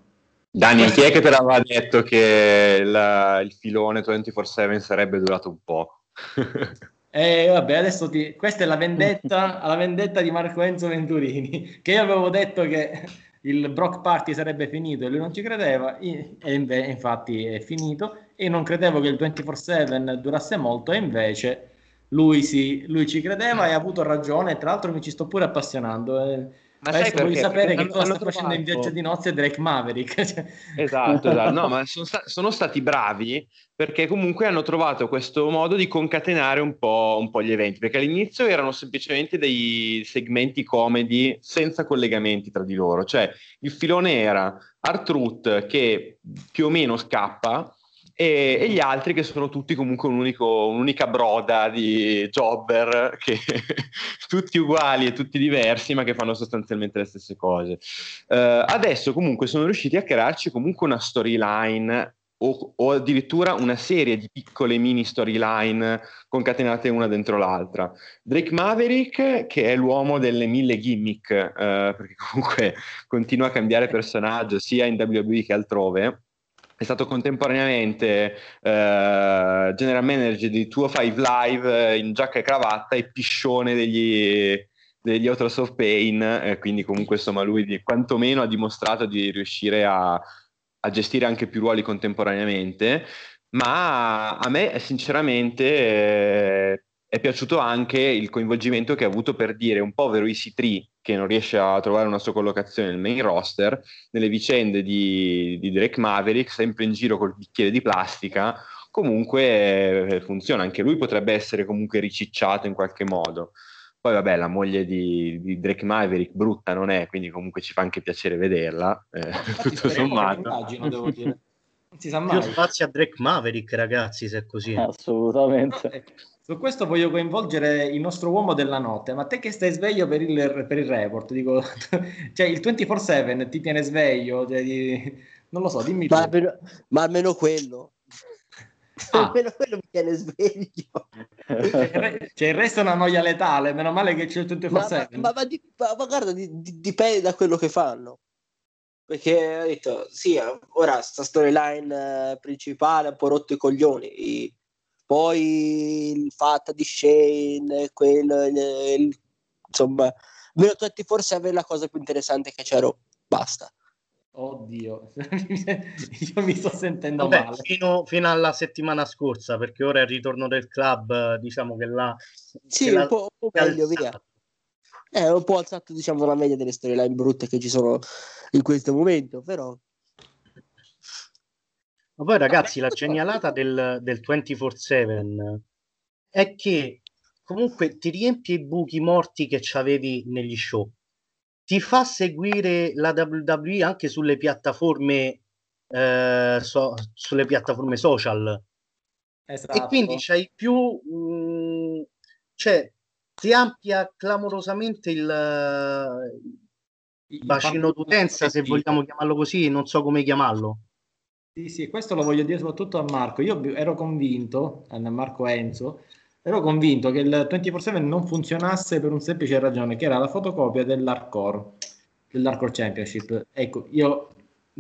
Dani, chi è che te l'aveva detto che la, il filone 24-7 sarebbe durato un po'? E eh, vabbè, adesso ti... questa è la vendetta, la vendetta di Marco Enzo Venturini, che io avevo detto che il Brock Party sarebbe finito e lui non ci credeva, e inve- infatti è finito, e non credevo che il 24-7 durasse molto, e invece lui, sì, lui ci credeva e ha avuto ragione, tra l'altro mi ci sto pure appassionando. Eh ma sai perché? Vuoi sapere perché che cosa sta facendo in viaggio di nozze Drake Maverick. Cioè. Esatto, esatto. No, ma sono, sta- sono, stati bravi perché comunque hanno trovato questo modo di concatenare un po', un po', gli eventi, perché all'inizio erano semplicemente dei segmenti comedy senza collegamenti tra di loro. Cioè, il filone era Artruth che più o meno scappa, e, e, gli altri che sono tutti comunque un unico, un'unica broda di jobber, che, tutti uguali e tutti diversi, ma che fanno sostanzialmente le stesse cose. Uh, adesso comunque sono riusciti a crearci comunque una storyline o, o, addirittura una serie di piccole mini storyline concatenate una dentro l'altra. Drake Maverick, che è l'uomo delle mille gimmick, uh, perché comunque continua a cambiare personaggio sia in WWE che altrove, è stato contemporaneamente eh, general manager di 205 Live eh, in giacca e cravatta e piscione degli, degli Autos of Pain, eh, quindi comunque insomma lui quantomeno ha dimostrato di riuscire a, a, gestire anche più ruoli contemporaneamente, ma a me sinceramente eh, è piaciuto anche il coinvolgimento che ha avuto per dire un povero EC3 che non riesce a trovare una sua collocazione nel main roster, nelle vicende di, di Drake Maverick, sempre in giro col bicchiere di plastica, comunque eh, funziona, anche lui potrebbe essere comunque ricicciato in qualche modo. Poi vabbè, la moglie di, di Drake Maverick brutta non è, quindi comunque ci fa anche piacere vederla, eh, tutto sommato. Immagino, devo dire. Non si sa mai. Più spazio a Drake Maverick, ragazzi, se è così. Assolutamente. Su questo voglio coinvolgere il nostro uomo della notte, ma te che stai sveglio per il, per il report, dico, cioè il 24-7 ti tiene sveglio, cioè, non lo so, dimmi ma almeno, ma almeno quello. Ah. Almeno quello mi tiene sveglio. Cioè, il resto è una noia letale, meno male che c'è il 24-7. Ma, ma, ma, ma, ma guarda, di, di, dipende da quello che fanno. Perché ho detto, sì, ora sta storyline eh, principale ha un po' rotto i coglioni poi il fatto di Shane, quello, il, il, insomma, vedo tutti forse avere la cosa più interessante che c'era, basta. Oddio, io mi sto sentendo Vabbè, male. Fino, fino, alla settimana scorsa, perché ora è il ritorno del club, diciamo che là... Sì, un po', un po' meglio, via. È un po' alzato, diciamo, la media delle storyline brutte che ci sono in questo momento, però ma poi ragazzi, la genialata del, del 24-7 è che comunque ti riempie i buchi morti che avevi negli show. Ti fa seguire la WWE anche sulle piattaforme, eh, so, sulle piattaforme social. Esatto. E quindi c'hai più... Mh, mm, cioè, ti amplia clamorosamente il, il bacino d'utenza, se vogliamo chiamarlo così, non so come chiamarlo. Sì, sì, questo lo voglio dire soprattutto a Marco. Io ero convinto, a Marco Enzo, ero convinto che il 24-7 non funzionasse per un semplice ragione, che era la fotocopia dell'Hardcore, dell'Hardcore Championship. Ecco, io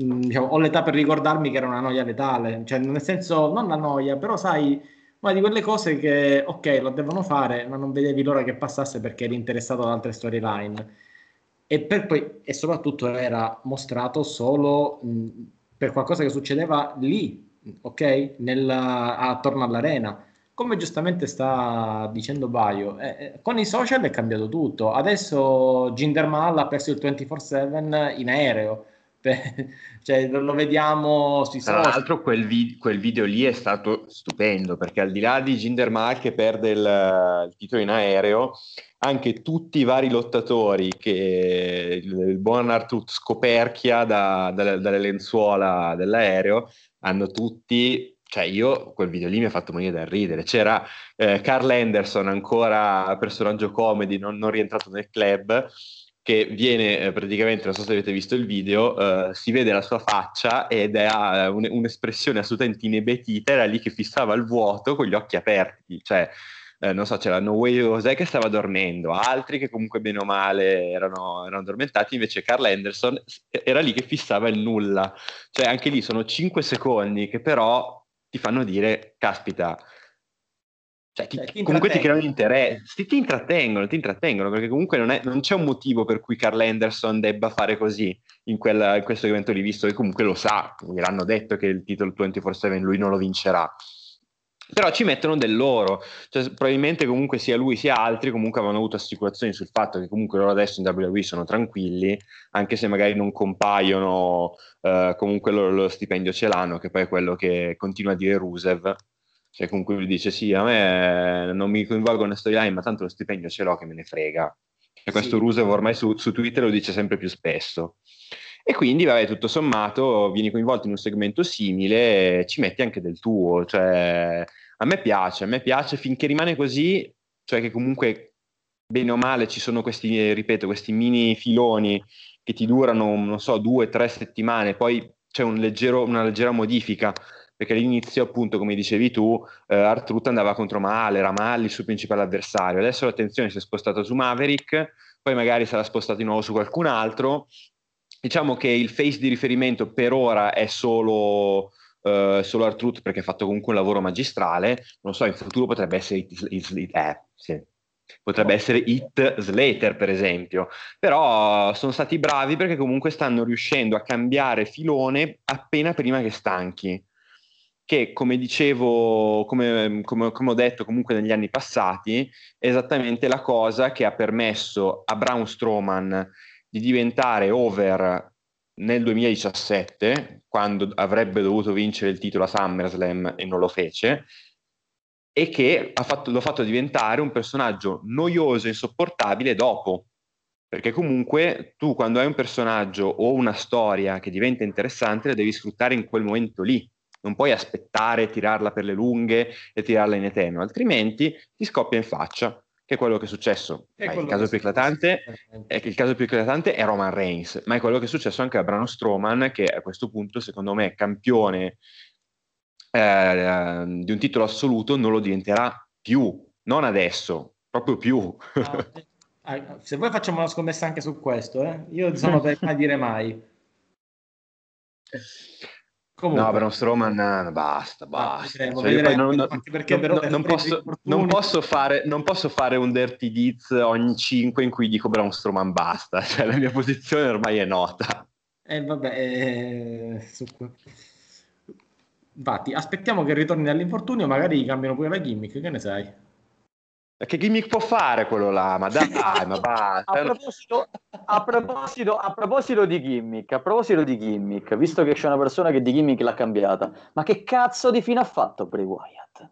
mm, diciamo, ho l'età per ricordarmi che era una noia letale, cioè nel senso, non la noia, però sai, una di quelle cose che, ok, lo devono fare, ma non vedevi l'ora che passasse perché eri interessato ad altre storyline. E, poi, e soprattutto era mostrato solo... Mh, per qualcosa che succedeva lì, ok? Nella, attorno all'arena. Come giustamente sta dicendo Baio, eh, eh con i social è cambiato tutto. Adesso Jinder Mahal ha perso il 24-7 in aereo. cioè, lo vediamo sui social. Tra l'altro, quel, vi- quel, video lì è stato stupendo perché al di là di Jinder Mahal che perde il, il titolo in aereo, anche tutti i vari lottatori che il buon Artut scoperchia da, da, dalle lenzuola dell'aereo hanno tutti cioè io quel video lì mi ha fatto morire da ridere. C'era eh, Carl Anderson, ancora personaggio comedy, non, non rientrato nel club, che viene eh, praticamente, non so se avete visto il video, eh, si vede la sua faccia ed ha un, un'espressione assolutamente inebetita, era lì che fissava il vuoto con gli occhi aperti, cioè eh, non so, c'era No Way José che stava dormendo, altri che comunque bene o male erano, erano addormentati, invece Carl Anderson era lì che fissava il nulla, cioè anche lì sono 5 secondi che però ti fanno dire, caspita, cioè, ti, cioè, comunque ti creano interesse, ti, ti, intrattengono, ti intrattengono, perché comunque non, è, non, c'è un motivo per cui Carl Anderson debba fare così in, quella, in questo evento lì, visto che comunque lo sa, gliel'hanno detto che il titolo 24-7 lui non lo vincerà. Però ci mettono del loro, cioè, probabilmente comunque sia lui sia altri comunque avevano avuto assicurazioni sul fatto che comunque loro adesso in WWE sono tranquilli, anche se magari non compaiono, eh, comunque lo, lo stipendio ce l'hanno, che poi è quello che continua a dire Rusev, cioè con cui lui dice sì, a me non mi coinvolgo nella storyline, ma tanto lo stipendio ce l'ho che me ne frega. E questo sì. Rusev ormai su, su, Twitter lo dice sempre più spesso. E quindi, vabbè, tutto sommato, vieni coinvolto in un segmento simile, ci metti anche del tuo, cioè a me piace, a me piace finché rimane così, cioè che comunque bene o male ci sono questi, ripeto, questi mini filoni che ti durano, non so, due, tre settimane, poi c'è un leggero, una leggera modifica perché all'inizio, appunto, come dicevi tu, eh, Artrut andava contro Mahal, era Mahal il suo principale avversario. Adesso l'attenzione si è spostata su Maverick, poi magari sarà spostata di nuovo su qualcun altro. Diciamo che il face di riferimento per ora è solo, uh, solo Artrut perché ha fatto comunque un lavoro magistrale. Non so, in futuro potrebbe essere It, it, it, eh, sì. potrebbe oh. essere It Slater, per esempio. Però sono stati bravi perché comunque stanno riuscendo a cambiare filone appena prima che stanchi che come dicevo, come, come, come, ho detto comunque negli anni passati, è esattamente la cosa che ha permesso a Braun Strowman di diventare over nel 2017, quando avrebbe dovuto vincere il titolo a SummerSlam e non lo fece, e che ha fatto, lo ha fatto diventare un personaggio noioso e insopportabile dopo. Perché comunque tu quando hai un personaggio o una storia che diventa interessante la devi sfruttare in quel momento lì non puoi aspettare, tirarla per le lunghe e tirarla in eterno, altrimenti ti scoppia in faccia, che è quello che è successo. È il, caso più eclatante, è il caso più eclatante è Roman Reigns, ma è quello che è successo anche a Brano Strowman, che a questo punto, secondo me, campione eh, di un titolo assoluto, non lo diventerà più, non adesso, proprio più. Ah, se vuoi facciamo una scommessa anche su questo, eh? io sono per mai dire mai. Comunque. No, Braun Strowman no, basta, basta. Ah, cioè, non, non, non, non, posso, non, posso fare, non posso fare un dirty diz ogni 5 in cui dico Braun Strowman basta, cioè la mia posizione ormai è nota. Eh vabbè, eh, infatti aspettiamo che ritorni dall'infortunio, magari cambiano pure la gimmick, che ne sai? Che gimmick può fare quello là? Ma dai, ma basta. a, proposito, a, proposito, a, proposito, di gimmick, a proposito di gimmick, visto che c'è una persona che di gimmick l'ha cambiata, ma che cazzo di fine ha fatto Bray Wyatt?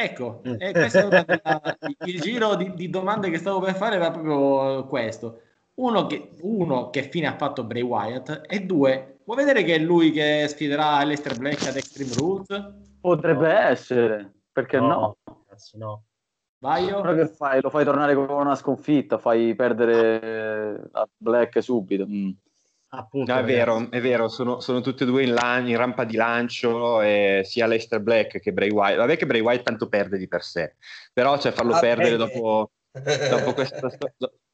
Ecco, eh, questo la, il giro di, di, domande che stavo per fare era proprio questo. Uno che, uno, che fine ha fatto Bray Wyatt? E due, vuoi vedere che è lui che sfiderà Aleister Black ad Extreme Rules? Potrebbe essere, perché no? no? no. Vai io. Però che fai? Lo fai tornare con una sconfitta, fai perdere a Black subito. Mm. Appunto, no, è vero, è vero, sono, sono tutti e due in, lan- in rampa di lancio, eh, sia Lester Black che Bray Wyatt. Vabbè che Bray Wyatt tanto perde di per sé, però cioè, farlo ah, perdere dopo, dopo questa,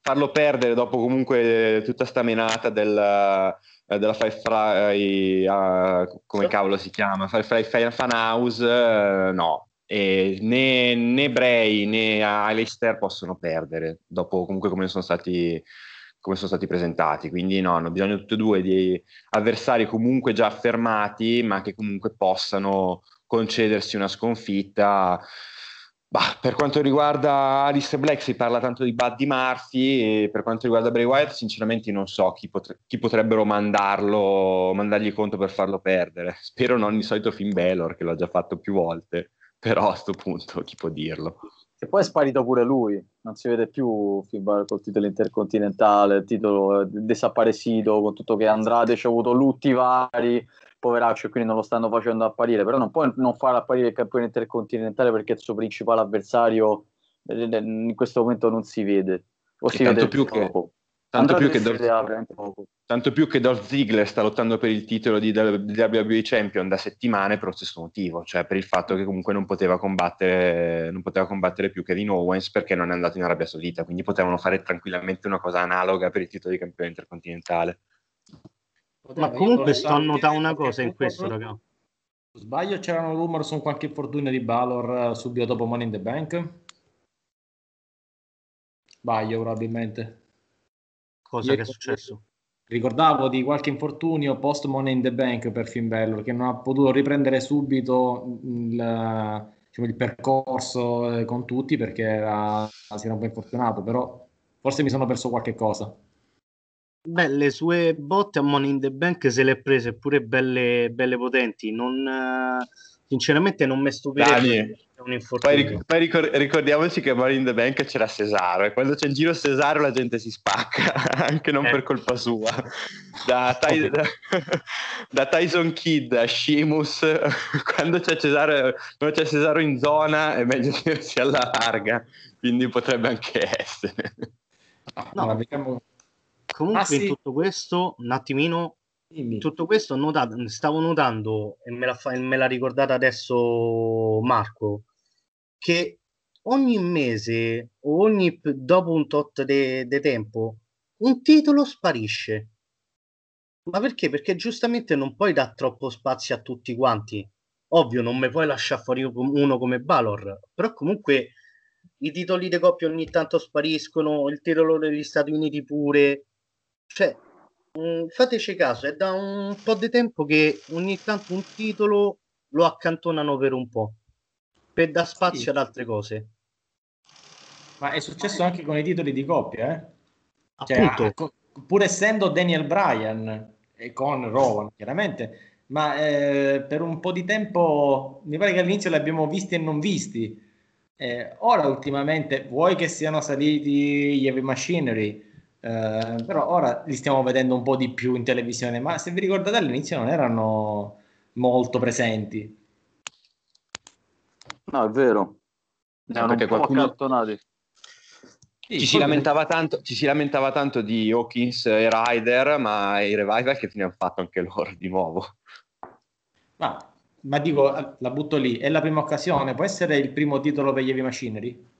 farlo perdere dopo comunque tutta sta menata del, della Firefly, uh, come cavolo si chiama, Firefly Fan House, uh, no, e né, né Bray né Alistair possono perdere dopo comunque come sono stati come sono stati presentati. Quindi no, hanno bisogno tutti e due di avversari comunque già affermati ma che comunque possano concedersi una sconfitta. Bah, per quanto riguarda Alistair Black si parla tanto di Buddy Murphy e per quanto riguarda Bray Wyatt sinceramente non so chi, potre- chi potrebbero mandarlo mandargli conto per farlo perdere. Spero non il solito Finn Balor che l'ha già fatto più volte però a questo punto chi può dirlo? E poi è sparito pure lui, non si vede più Fibar col titolo intercontinentale, il titolo desaparecido, con tutto che Andrade ci ha avuto lutti vari, poveraccio, e quindi non lo stanno facendo apparire, però non può non far apparire il campione intercontinentale perché il suo principale avversario eh, eh, in questo momento non si vede. O si tanto vede più poco. che, tanto più, Dolph, tanto più che Dolph Ziggler sta lottando per il titolo di, WWE Champion da settimane per lo stesso motivo, cioè per il fatto che comunque non poteva combattere, non poteva combattere più Kevin Owens perché non è andato in Arabia Saudita, quindi potevano fare tranquillamente una cosa analoga per il titolo di campione intercontinentale. Ma comunque sto a notare una cosa in questo, raga. Sbaglio, c'erano rumor su qualche infortunio di Balor eh, subito dopo Money in the Bank? Sbaglio probabilmente. Cosa Io- che è successo? Ricordavo di qualche infortunio post Money in the Bank per Finn Balor che non ha potuto riprendere subito il, diciamo, il percorso eh, con tutti perché era, si era un po' infortunato, però forse mi sono perso qualche cosa. Beh, le sue botte a Money in the Bank se le ha prese pure belle, belle potenti. Non, sinceramente non mi stupirebbe Poi, ric- poi ricor- ricordiamoci che a Money in the Bank c'era Cesaro e quando c'è in giro Cesaro la gente si spacca, anche non Eh. per colpa sua. Da, Ty- da- da Tyson Kidd a Sheamus, quando c'è, Cesaro, quando c'è Cesaro in zona è meglio tenersi alla larga, quindi potrebbe anche essere. No. Vediamo. Comunque Ah, sì. in tutto questo, un attimino, Dimmi. tutto questo notato- stavo notando, e me l'ha, me l'ha ricordata adesso Marco, che ogni mese o ogni, dopo un tot di tempo un titolo sparisce. Ma perché? Perché giustamente non puoi dare troppo spazio a tutti quanti. Ovvio, non mi puoi lasciare fuori uno come Balor, però comunque i titoli di coppia ogni tanto spariscono, il titolo degli Stati Uniti pure. Cioè, mh, fateci caso, è da un po' di tempo che ogni tanto un titolo lo accantonano per un po', per dar spazio Sì. ad altre cose. Ma è successo anche con i titoli di coppia, eh? Cioè, Appunto, ah, pur essendo Daniel Bryan e con Rowan, chiaramente, ma eh, per un po' di tempo mi pare che all'inizio li abbiamo visti e non visti. Eh, ora, ultimamente, vuoi che siano saliti gli Heavy Machinery, eh, però ora li stiamo vedendo un po' di più in televisione. Ma se vi ricordate, all'inizio non erano molto presenti. No, è vero. No, Erano perché qualcuno- accantonati. Sì, Ci si, lamentava tanto, ci si lamentava tanto di Hawkins e Ryder, ma i revival che fine hanno fatto anche loro di nuovo? Ma, ma dico, la butto lì, è la prima occasione, può essere il primo titolo per gli Heavy Machinery?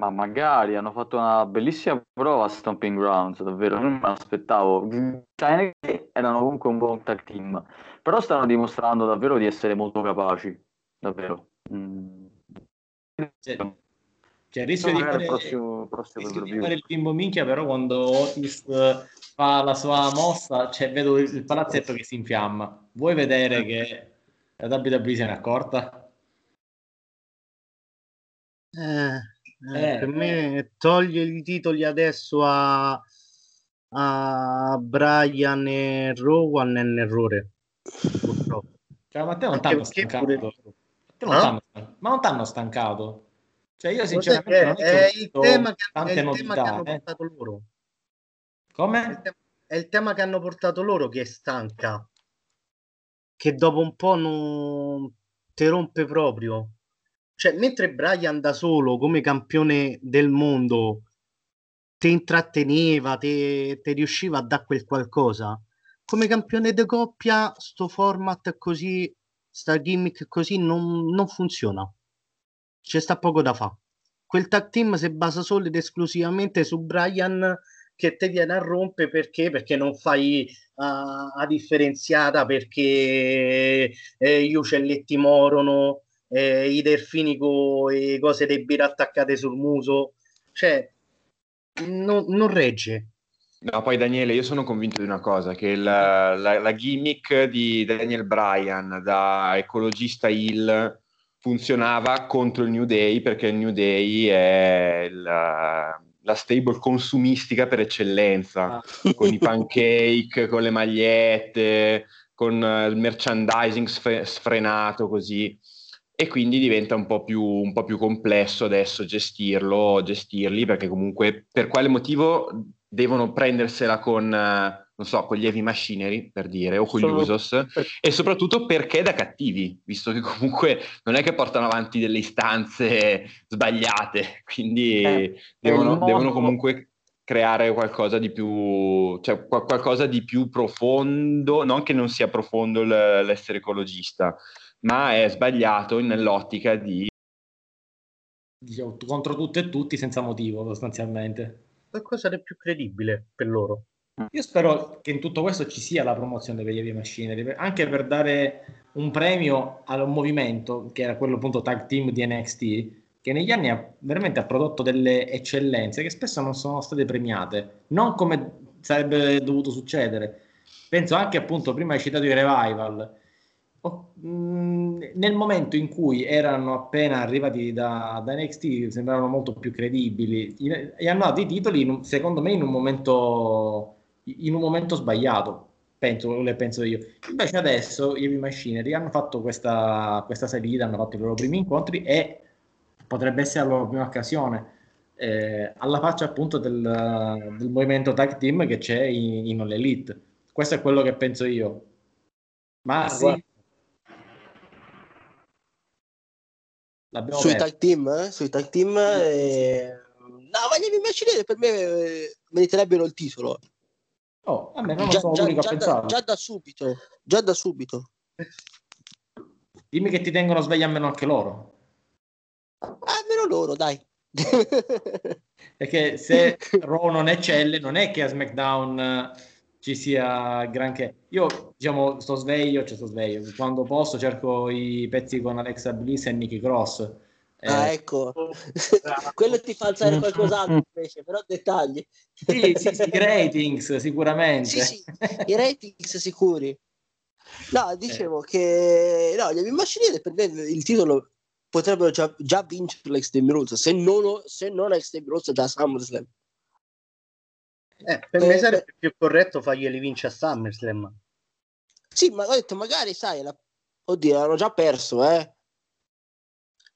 Ma magari hanno fatto una bellissima prova a Stomping Grounds, davvero. Non me l'aspettavo. China erano comunque un buon tag team, però stanno dimostrando davvero di essere molto capaci. Davvero. Mm. Cioè, cioè, il rischio di fare, il prossimo, prossimo rischio di fare il bimbo minchia, però quando Otis eh, fa la sua mossa, cioè, vedo il palazzetto che si infiamma. Vuoi vedere che la WWE se n'è accorta? eh, eh, Eh. per me toglie i titoli adesso a, a Brian e Rowan è un errore, purtroppo. Cioè, ma te non t'hanno stancato? pure- Te non t'hanno stancato? Ma non t'hanno stancato? Cioè, io sinceramente non è il tema che, è il tema che hanno novità, eh. portato loro. È il Come? tema- È il tema che hanno portato loro che è stanca, che dopo un po' non ti rompe proprio. Cioè, mentre Brian da solo, come campione del mondo, ti intratteneva, ti riusciva a dare quel qualcosa, come campione di coppia, sto format così, sta gimmick così non, non funziona. C'è sta poco da fare. Quel tag team si basa solo ed esclusivamente su Brian che te viene a rompere perché? Perché non fai uh, a differenziata perché eh, gli uccelletti morono, eh, i delfini con le cose dei birra attaccate sul muso, cioè no- non regge. No, poi Daniele, io sono convinto di una cosa, che la, la- la gimmick di Daniel Bryan da ecologista Hill funzionava contro il New Day perché il New Day è la, la stable consumistica per eccellenza, Ah. con i pancake, con le magliette, con il merchandising sfre- sfrenato così. E quindi diventa un po' più, un po' più complesso adesso gestirlo, gestirli, perché comunque per quale motivo devono prendersela con, non so, con gli Heavy Machinery, per dire, o con Sono- gli Usos, e soprattutto perché da cattivi, visto che comunque non è che portano avanti delle istanze sbagliate, quindi Eh, devono, modo- devono comunque creare qualcosa di più, cioè qual- qualcosa di più profondo, non che non sia profondo l'essere ecologista, ma è sbagliato nell'ottica di Diciamo, contro tutto e tutti senza motivo, sostanzialmente. Qualcosa di più credibile per loro. Io spero che in tutto questo ci sia la promozione degli heavy machinery, per- anche per dare un premio a un movimento che era quello appunto tag team di NXT, che negli anni ha veramente ha prodotto delle eccellenze che spesso non sono state premiate, non come sarebbe dovuto succedere. Penso anche appunto, prima hai citato i revival. Oh, mh, nel momento in cui erano appena arrivati da, da NXT sembravano molto più credibili. E hanno dato i titoli in secondo me in un momento in un momento sbagliato penso, le penso io. Invece adesso i Machinery hanno fatto questa, questa salita hanno fatto i loro primi incontri e potrebbe essere la loro prima occasione eh, alla faccia appunto del, del movimento tag team che c'è in, in All Elite. Questo è quello che penso io. Ma Ah, sì guarda. L'abbiamo sui tag team, eh? sui tag team, eh, no, ma gli Heavy Machinery per me eh, meriterebbero il titolo. Oh, vabbè, non Già, sono già- l'unico a già da, pensarlo. già da subito, già da subito. Dimmi che ti tengono svegli almeno anche loro. Ah, meno loro, dai. Perché se Raw non eccelle, non è che a SmackDown eh, ci sia granché. Io, diciamo, sto sveglio, cioè sto sveglio. Quando posso cerco i pezzi con Alexa Bliss e Nikki Cross. Eh, ah, ecco. Quello ti fa alzare qualcos'altro invece, però dettagli. sì, sì, sì, i ratings sicuramente. Sì, sì, i ratings sicuri. No, dicevo che no, gli Heavy Machinery per me il titolo potrebbero già, già vincere l'Extreme Rules, se non, se non Extreme Rules già SummerSlam. Eh, per Eh, me sarebbe beh. più corretto farglieli vincere a SummerSlam. Sì, ma ho detto magari, sai, la... oddio, hanno già perso, eh.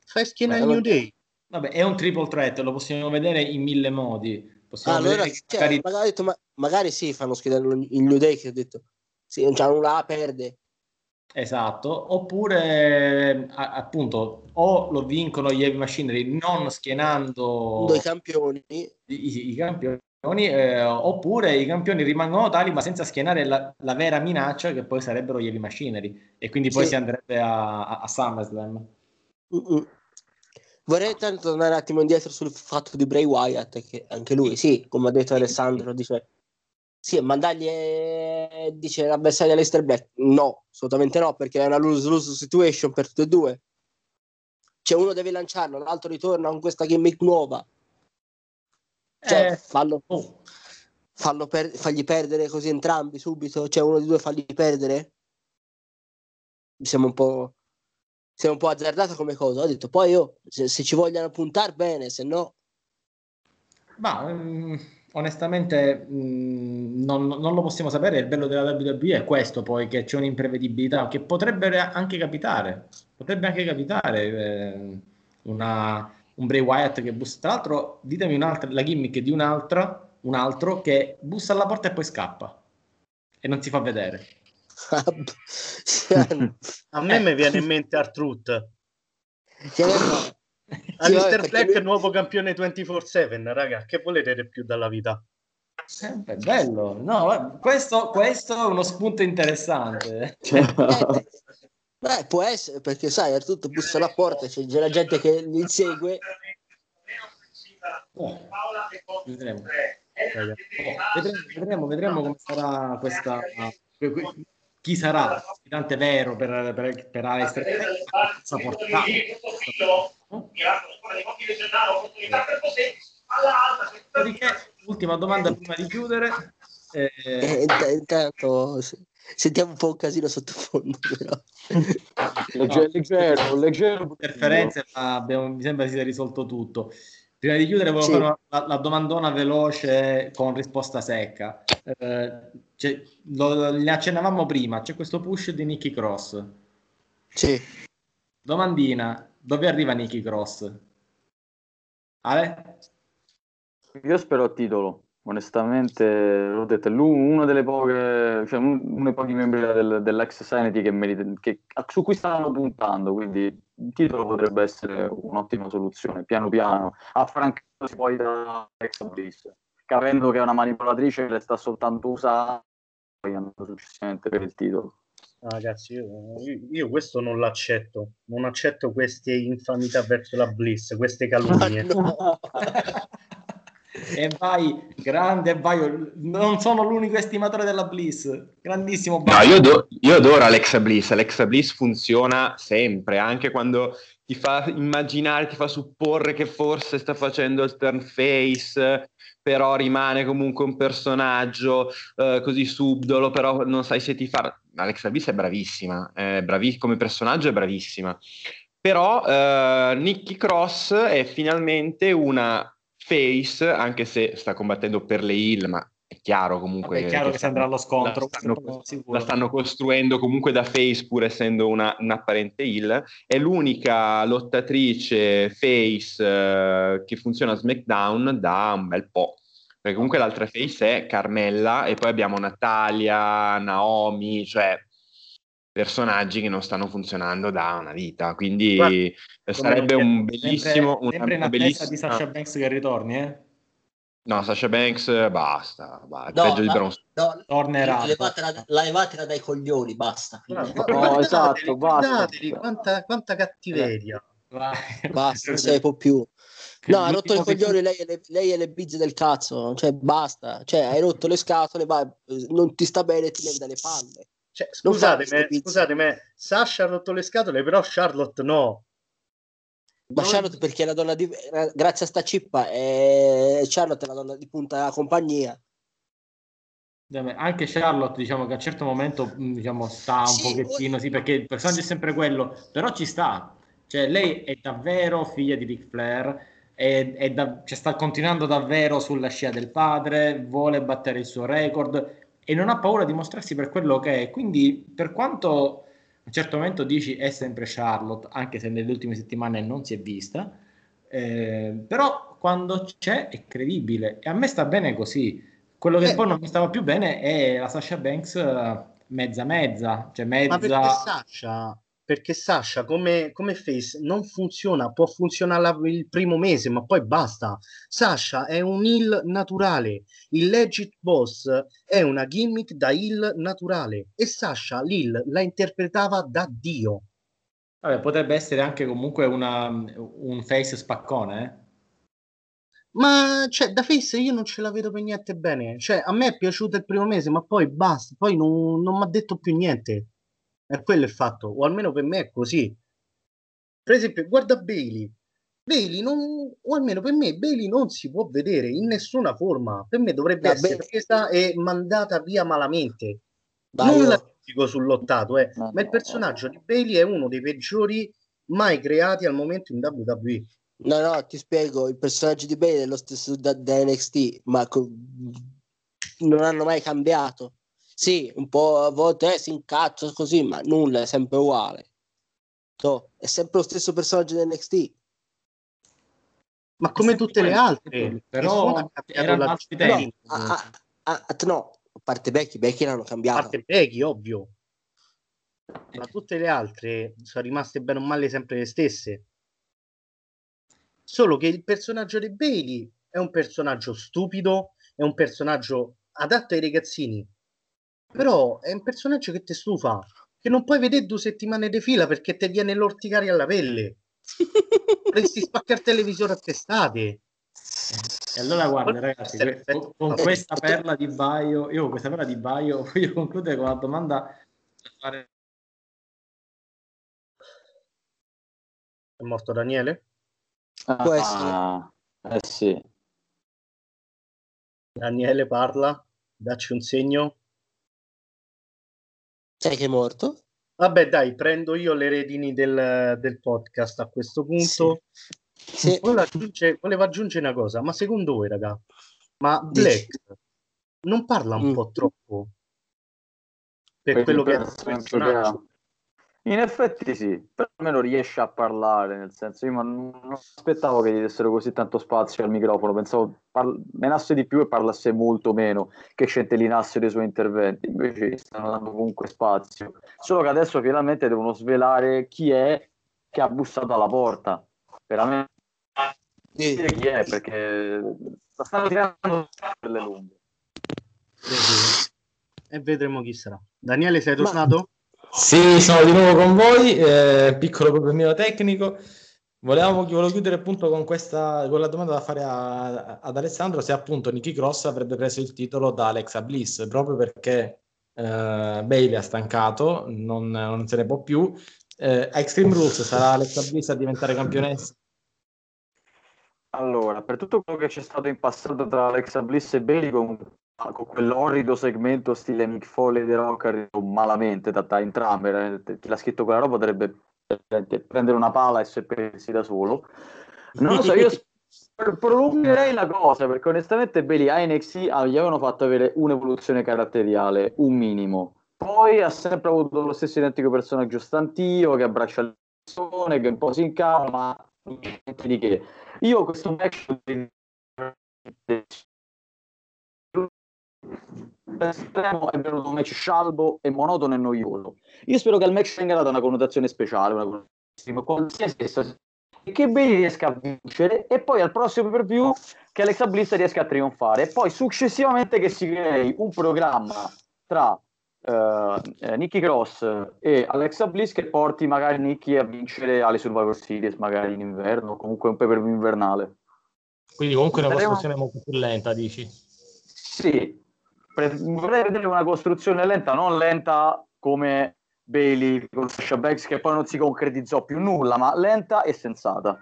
Fai schiena al New allora- Day. Vabbè, è un triple threat, lo possiamo vedere in mille modi. Possiamo allora, vedere che cioè, magari- magari, ho detto, ma- magari sì, fanno schedare il New Day che ho detto, sì, non c'hanno nulla da perde. Esatto, oppure a- appunto o lo vincono gli Heavy Machinery non schienando Due campioni. i, i- i campioni, eh, oppure i campioni rimangono tali ma senza schienare la, la vera minaccia che poi sarebbero gli Heavy Machinery e quindi poi Sì. si andrebbe a, a, a SummerSlam. Mm-mm. Vorrei tanto tornare un attimo indietro sul fatto di Bray Wyatt, che anche lui, sì, come ha detto Alessandro, dice sì, mandargli eh, dice l'avversario all'Ester Black. No, assolutamente no, perché è una lose-lose situation per tutti e due. Cioè uno deve lanciarlo, l'altro ritorna con questa gimmick nuova. Cioè, Eh, fallo, oh, fallo per- fargli perdere così entrambi subito, cioè uno di due fargli perdere. Mi sembra un po'. Sembra un po' azzardato come cosa. Ho detto, poi io, se, se ci vogliono puntare bene, se no. ma mm, onestamente mm, non, non lo possiamo sapere. Il bello della WWE è questo, poi che c'è un'imprevedibilità che potrebbe anche capitare. Potrebbe anche capitare eh, una, un Bray Wyatt che bussa. Tra l'altro, ditemi un'altra, la gimmick di un'altra, un altro che bussa alla porta e poi scappa e non si fa vedere. A me Eh. mi viene in mente Artruth. no. Alistair Black lui- nuovo campione 24-7, raga. Che volete di più dalla vita? Beh, bello, no, questo, questo è uno spunto interessante. Eh, beh, può essere, perché sai, tutto bussa alla porta, c'è già la gente che li insegue. Oh, vedremo. Oh, vedremo, vedremo, come sarà questa. que- que- Chi sarà sfidante vero per, per, per Black? Cosa porterà? Dopodiché, ultima domanda prima di chiudere. Eh, E int- intanto se- sentiamo un po' un casino sottofondo, però. Legge- leggero, leggero. interferenze, ma abbiamo- mi sembra si sia risolto tutto. Prima di chiudere, volevo Sì. fare una- la, la domandona veloce con risposta secca. Eh, c'è- lo- ne accennavamo prima, c'è questo push di Nicky Cross. Sì. Domandina, dove arriva Nicky Cross? Ale? Io spero a titolo. Onestamente, l'ho detto, è uno delle poche, cioè uno dei pochi membri del, dell'ex Sanity che merita, che, su cui stanno puntando, quindi il titolo potrebbe essere un'ottima soluzione, piano piano, affrancandosi poi da ex Bliss, capendo che è una manipolatrice che le sta soltanto usando, poi andando successivamente per il titolo. Ragazzi, io, io, questo non l'accetto, non accetto queste infamità verso la Bliss, queste calunnie. E vai, grande vai, non sono l'unico estimatore della Bliss, grandissimo. No, io, do, io adoro Alexa Bliss, Alexa Bliss funziona sempre, anche quando ti fa immaginare, ti fa supporre che forse sta facendo il turn face, però rimane comunque un personaggio eh, così subdolo, però non sai se ti fa... Alexa Bliss è bravissima, è bravi... come personaggio è bravissima. Però eh, Nikki Cross è finalmente una face, anche se sta combattendo per le heal, ma è chiaro comunque. Vabbè, è chiaro che, che sembra lo scontro. La stanno, la stanno, costruendo comunque da face, pur essendo una, un'apparente heal. È l'unica lottatrice face uh, che funziona a SmackDown da un bel po'. Perché comunque l'altra face è Carmella e poi abbiamo Natalia, Naomi, cioè personaggi che non stanno funzionando da una vita. Quindi Guarda, sarebbe un bellissimo. Sempre, sempre una, bellissima... di Sasha Banks che ritorni, eh? No, Sasha Banks basta, basta. No, peggio di Braun no, Tornerà. Levatela, levatela dai coglioni, basta. No, no esatto, basta. Quanta, quanta cattiveria. Vai. Basta, non se ne può più. No, ha rotto i coglioni lei le, lei e le bizze del cazzo, cioè basta, cioè hai rotto le scatole, vai, non ti sta bene, ti levi dalle palle. Cioè, scusatemi, scusatemi, Sasha ha rotto le scatole, però Charlotte no. Ma non... Charlotte perché è la donna di... Grazie a sta cippa, è... Charlotte è la donna di punta della compagnia. Anche Charlotte, diciamo che a un certo momento diciamo, sta un sì, pochettino, sì, perché il personaggio è sempre quello, però ci sta. Cioè, lei è davvero figlia di Ric Flair, è, è da, cioè, sta continuando davvero sulla scia del padre, vuole battere il suo record, e non ha paura di mostrarsi per quello che è. Quindi, per quanto a un certo momento dici è sempre Charlotte, anche se nelle ultime settimane non si è vista, eh, però quando c'è è credibile e a me sta bene così. Quello che eh, poi non mi stava più bene è la Sasha Banks eh, mezza mezza, cioè mezza... Ma perché Sasha perché Sasha come, come, face non funziona, può funzionare il primo mese, ma poi basta. Sasha è un heal naturale, il legit boss è una gimmick da heal naturale e Sasha l'heal la interpretava da Dio. Vabbè, potrebbe essere anche comunque una, un face spaccone, eh? Ma cioè, da face io non ce la vedo per niente bene. Cioè, a me è piaciuto il primo mese, ma poi basta, poi non, non mi ha detto più niente. È quello il fatto, o almeno per me è così. Per esempio, guarda Bailey. Bailey non, o almeno per me, Bailey non si può vedere in nessuna forma. Per me dovrebbe no, essere presa e mandata via malamente. Non la dico sul lottato, eh, ma il personaggio di Bailey è uno dei peggiori mai creati al momento in WWE. No, no, ti spiego, il personaggio di Bailey è lo stesso da, da NXT, ma co- non hanno mai cambiato. Sì, un po' a volte eh, si incazza così, ma nulla, è sempre uguale. So, è sempre lo stesso personaggio di NXT. Ma come tutte le altre, però erano altri tempi. No, a, a, a, no, a parte Becky, Becky l'hanno cambiato. A parte Becky, ovvio. Ma tutte le altre sono rimaste bene o male sempre le stesse. Solo che il personaggio di Bailey è un personaggio stupido, è un personaggio adatto ai ragazzini però è un personaggio che ti stufa, che non puoi vedere due settimane di fila perché ti viene l'orticaria alla pelle. Dovresti spaccare il televisore a testate. E allora guarda ragazzi, con, con questa perla di Baio, io con questa perla di Baio voglio concludere con la domanda È morto Daniele? Ah, eh sì. Daniele parla, dacci un segno. Sai che è morto? Vabbè, dai, prendo io le redini del, del podcast a questo punto. Sì. Sì. Volevo, aggiungere, volevo, aggiungere, una cosa, ma secondo voi, raga, ma Black Dici. non parla un mm. po' troppo per, per quello che è il personaggio? In effetti sì, però almeno riesce a parlare, nel senso io non, non aspettavo che gli dessero così tanto spazio al microfono, pensavo par- menasse di più e parlasse molto meno, che scentellinasse dei suoi interventi, invece gli stanno dando comunque spazio, solo che adesso finalmente devono svelare chi è che ha bussato alla porta, veramente Sì. chi è, perché stanno tirando per le lunghe. E vedremo chi sarà. Daniele, sei Ma- tornato? Sì, sono di nuovo con voi, eh, piccolo problemino tecnico. Volevamo, volevo chiudere appunto con questa con la domanda da fare a- ad Alessandro se appunto Nicky Cross avrebbe preso il titolo da Alexa Bliss, proprio perché eh, Bailey ha stancato, non, non se ne può più. Eh, Extreme Rules sarà Alexa Bliss a diventare campionessa? Allora, per tutto quello che c'è stato in passato tra Alexa Bliss e Bailey con, con quell'orrido segmento stile Mick Foley The Rock arrivato malamente da Time Trummer, eh, chi l'ha scritto quella roba dovrebbe eh, prendere una pala e seppellirsi da solo. Non lo so, io prolungherei la cosa perché onestamente Bailey a NXT ah, gli avevano fatto avere un'evoluzione caratteriale, un minimo. Poi ha sempre avuto lo stesso identico personaggio stantio che abbraccia le persone, che un po' si incava, ma niente di che. Io questo match estremo è venuto un match scialbo e monotono e noioso. Io spero che il match venga data una connotazione speciale, una connotazione qualsiasi essa- e che Bailey riesca a vincere e poi al prossimo per view che Alexa Bliss riesca a trionfare e poi successivamente che si crei un programma tra eh, eh, Nikki Cross e Alexa Bliss che porti magari Nikki a vincere alle Survivor Series magari in inverno o comunque un pay per invernale Quindi comunque una Saremo- costruzione molto più lenta, dici? sì vorrei vedere una costruzione lenta non lenta come Bailey con Sasha Banks che poi non si concretizzò più nulla ma lenta e sensata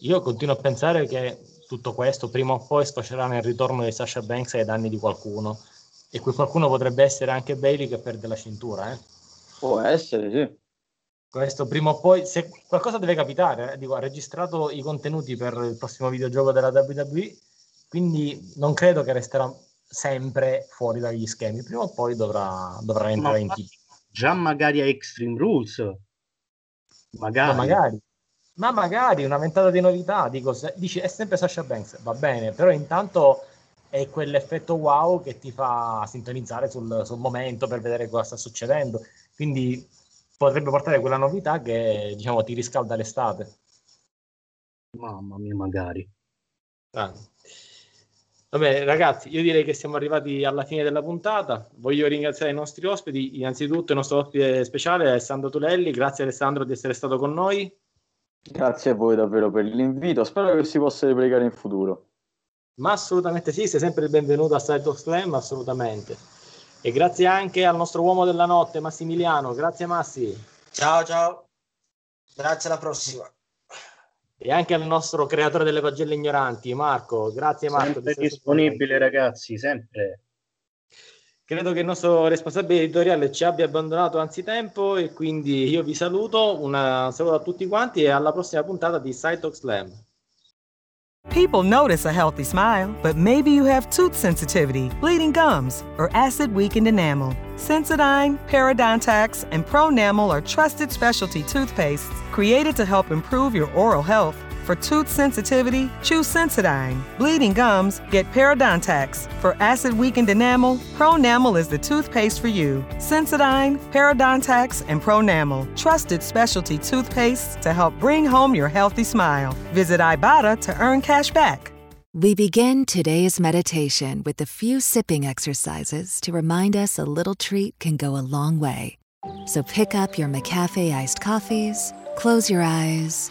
Io continuo a pensare che tutto questo prima o poi sfocerà nel ritorno di Sasha Banks ai danni di qualcuno. E quel qualcuno potrebbe essere anche Bailey che perde la cintura. Eh. può essere sì Questo prima o poi, se qualcosa deve capitare, eh, dico, ha registrato i contenuti per il prossimo videogioco della WWE, quindi non credo che resterà sempre fuori dagli schemi. Prima o poi dovrà, dovrà entrare in tipo. Già magari a Extreme Rules. Magari. Ma magari, ma magari una ventata di novità. Dico, se, dici è sempre Sasha Banks, va bene, però intanto è quell'effetto wow che ti fa sintonizzare sul, sul momento per vedere cosa sta succedendo. Quindi potrebbe portare quella novità che diciamo ti riscalda l'estate. Mamma mia, magari. Ah. Va bene, ragazzi, io direi che siamo arrivati alla fine della puntata. Voglio ringraziare i nostri ospiti, innanzitutto il nostro ospite speciale Alessandro Tulelli. Grazie Alessandro di essere stato con noi. grazie a voi davvero per l'invito spero che si possa replicare in futuro Ma assolutamente sì, sei sempre il benvenuto a Side of Slam, assolutamente. E grazie anche al nostro uomo della notte, Massimiliano. Grazie Massi. Ciao, ciao. Grazie, alla prossima. E anche al nostro creatore delle pagelle ignoranti, Marco. Grazie Marco. di Sempre disponibile, ragazzi, sempre. Credo che il nostro responsabile editoriale ci abbia abbandonato anzitempo e quindi io vi saluto. Una- Un saluto a tutti quanti e alla prossima puntata di Side Talk Slam. People notice a healthy smile, but maybe you have tooth sensitivity, bleeding gums, or acid weakened enamel. Sensodyne, Parodontax, and Pronamel are trusted specialty toothpastes created to help improve your oral health. For tooth sensitivity, choose Sensodyne. Bleeding gums, get Parodontax. For acid weakened enamel, Pronamel is the toothpaste for you. Sensodyne, Parodontax, and Pronamel, trusted specialty toothpastes to help bring home your healthy smile. Visit Ibotta to earn cash back. We begin today's meditation with a few sipping exercises to remind us a little treat can go a long way. So pick up your McCafe iced coffees, close your eyes,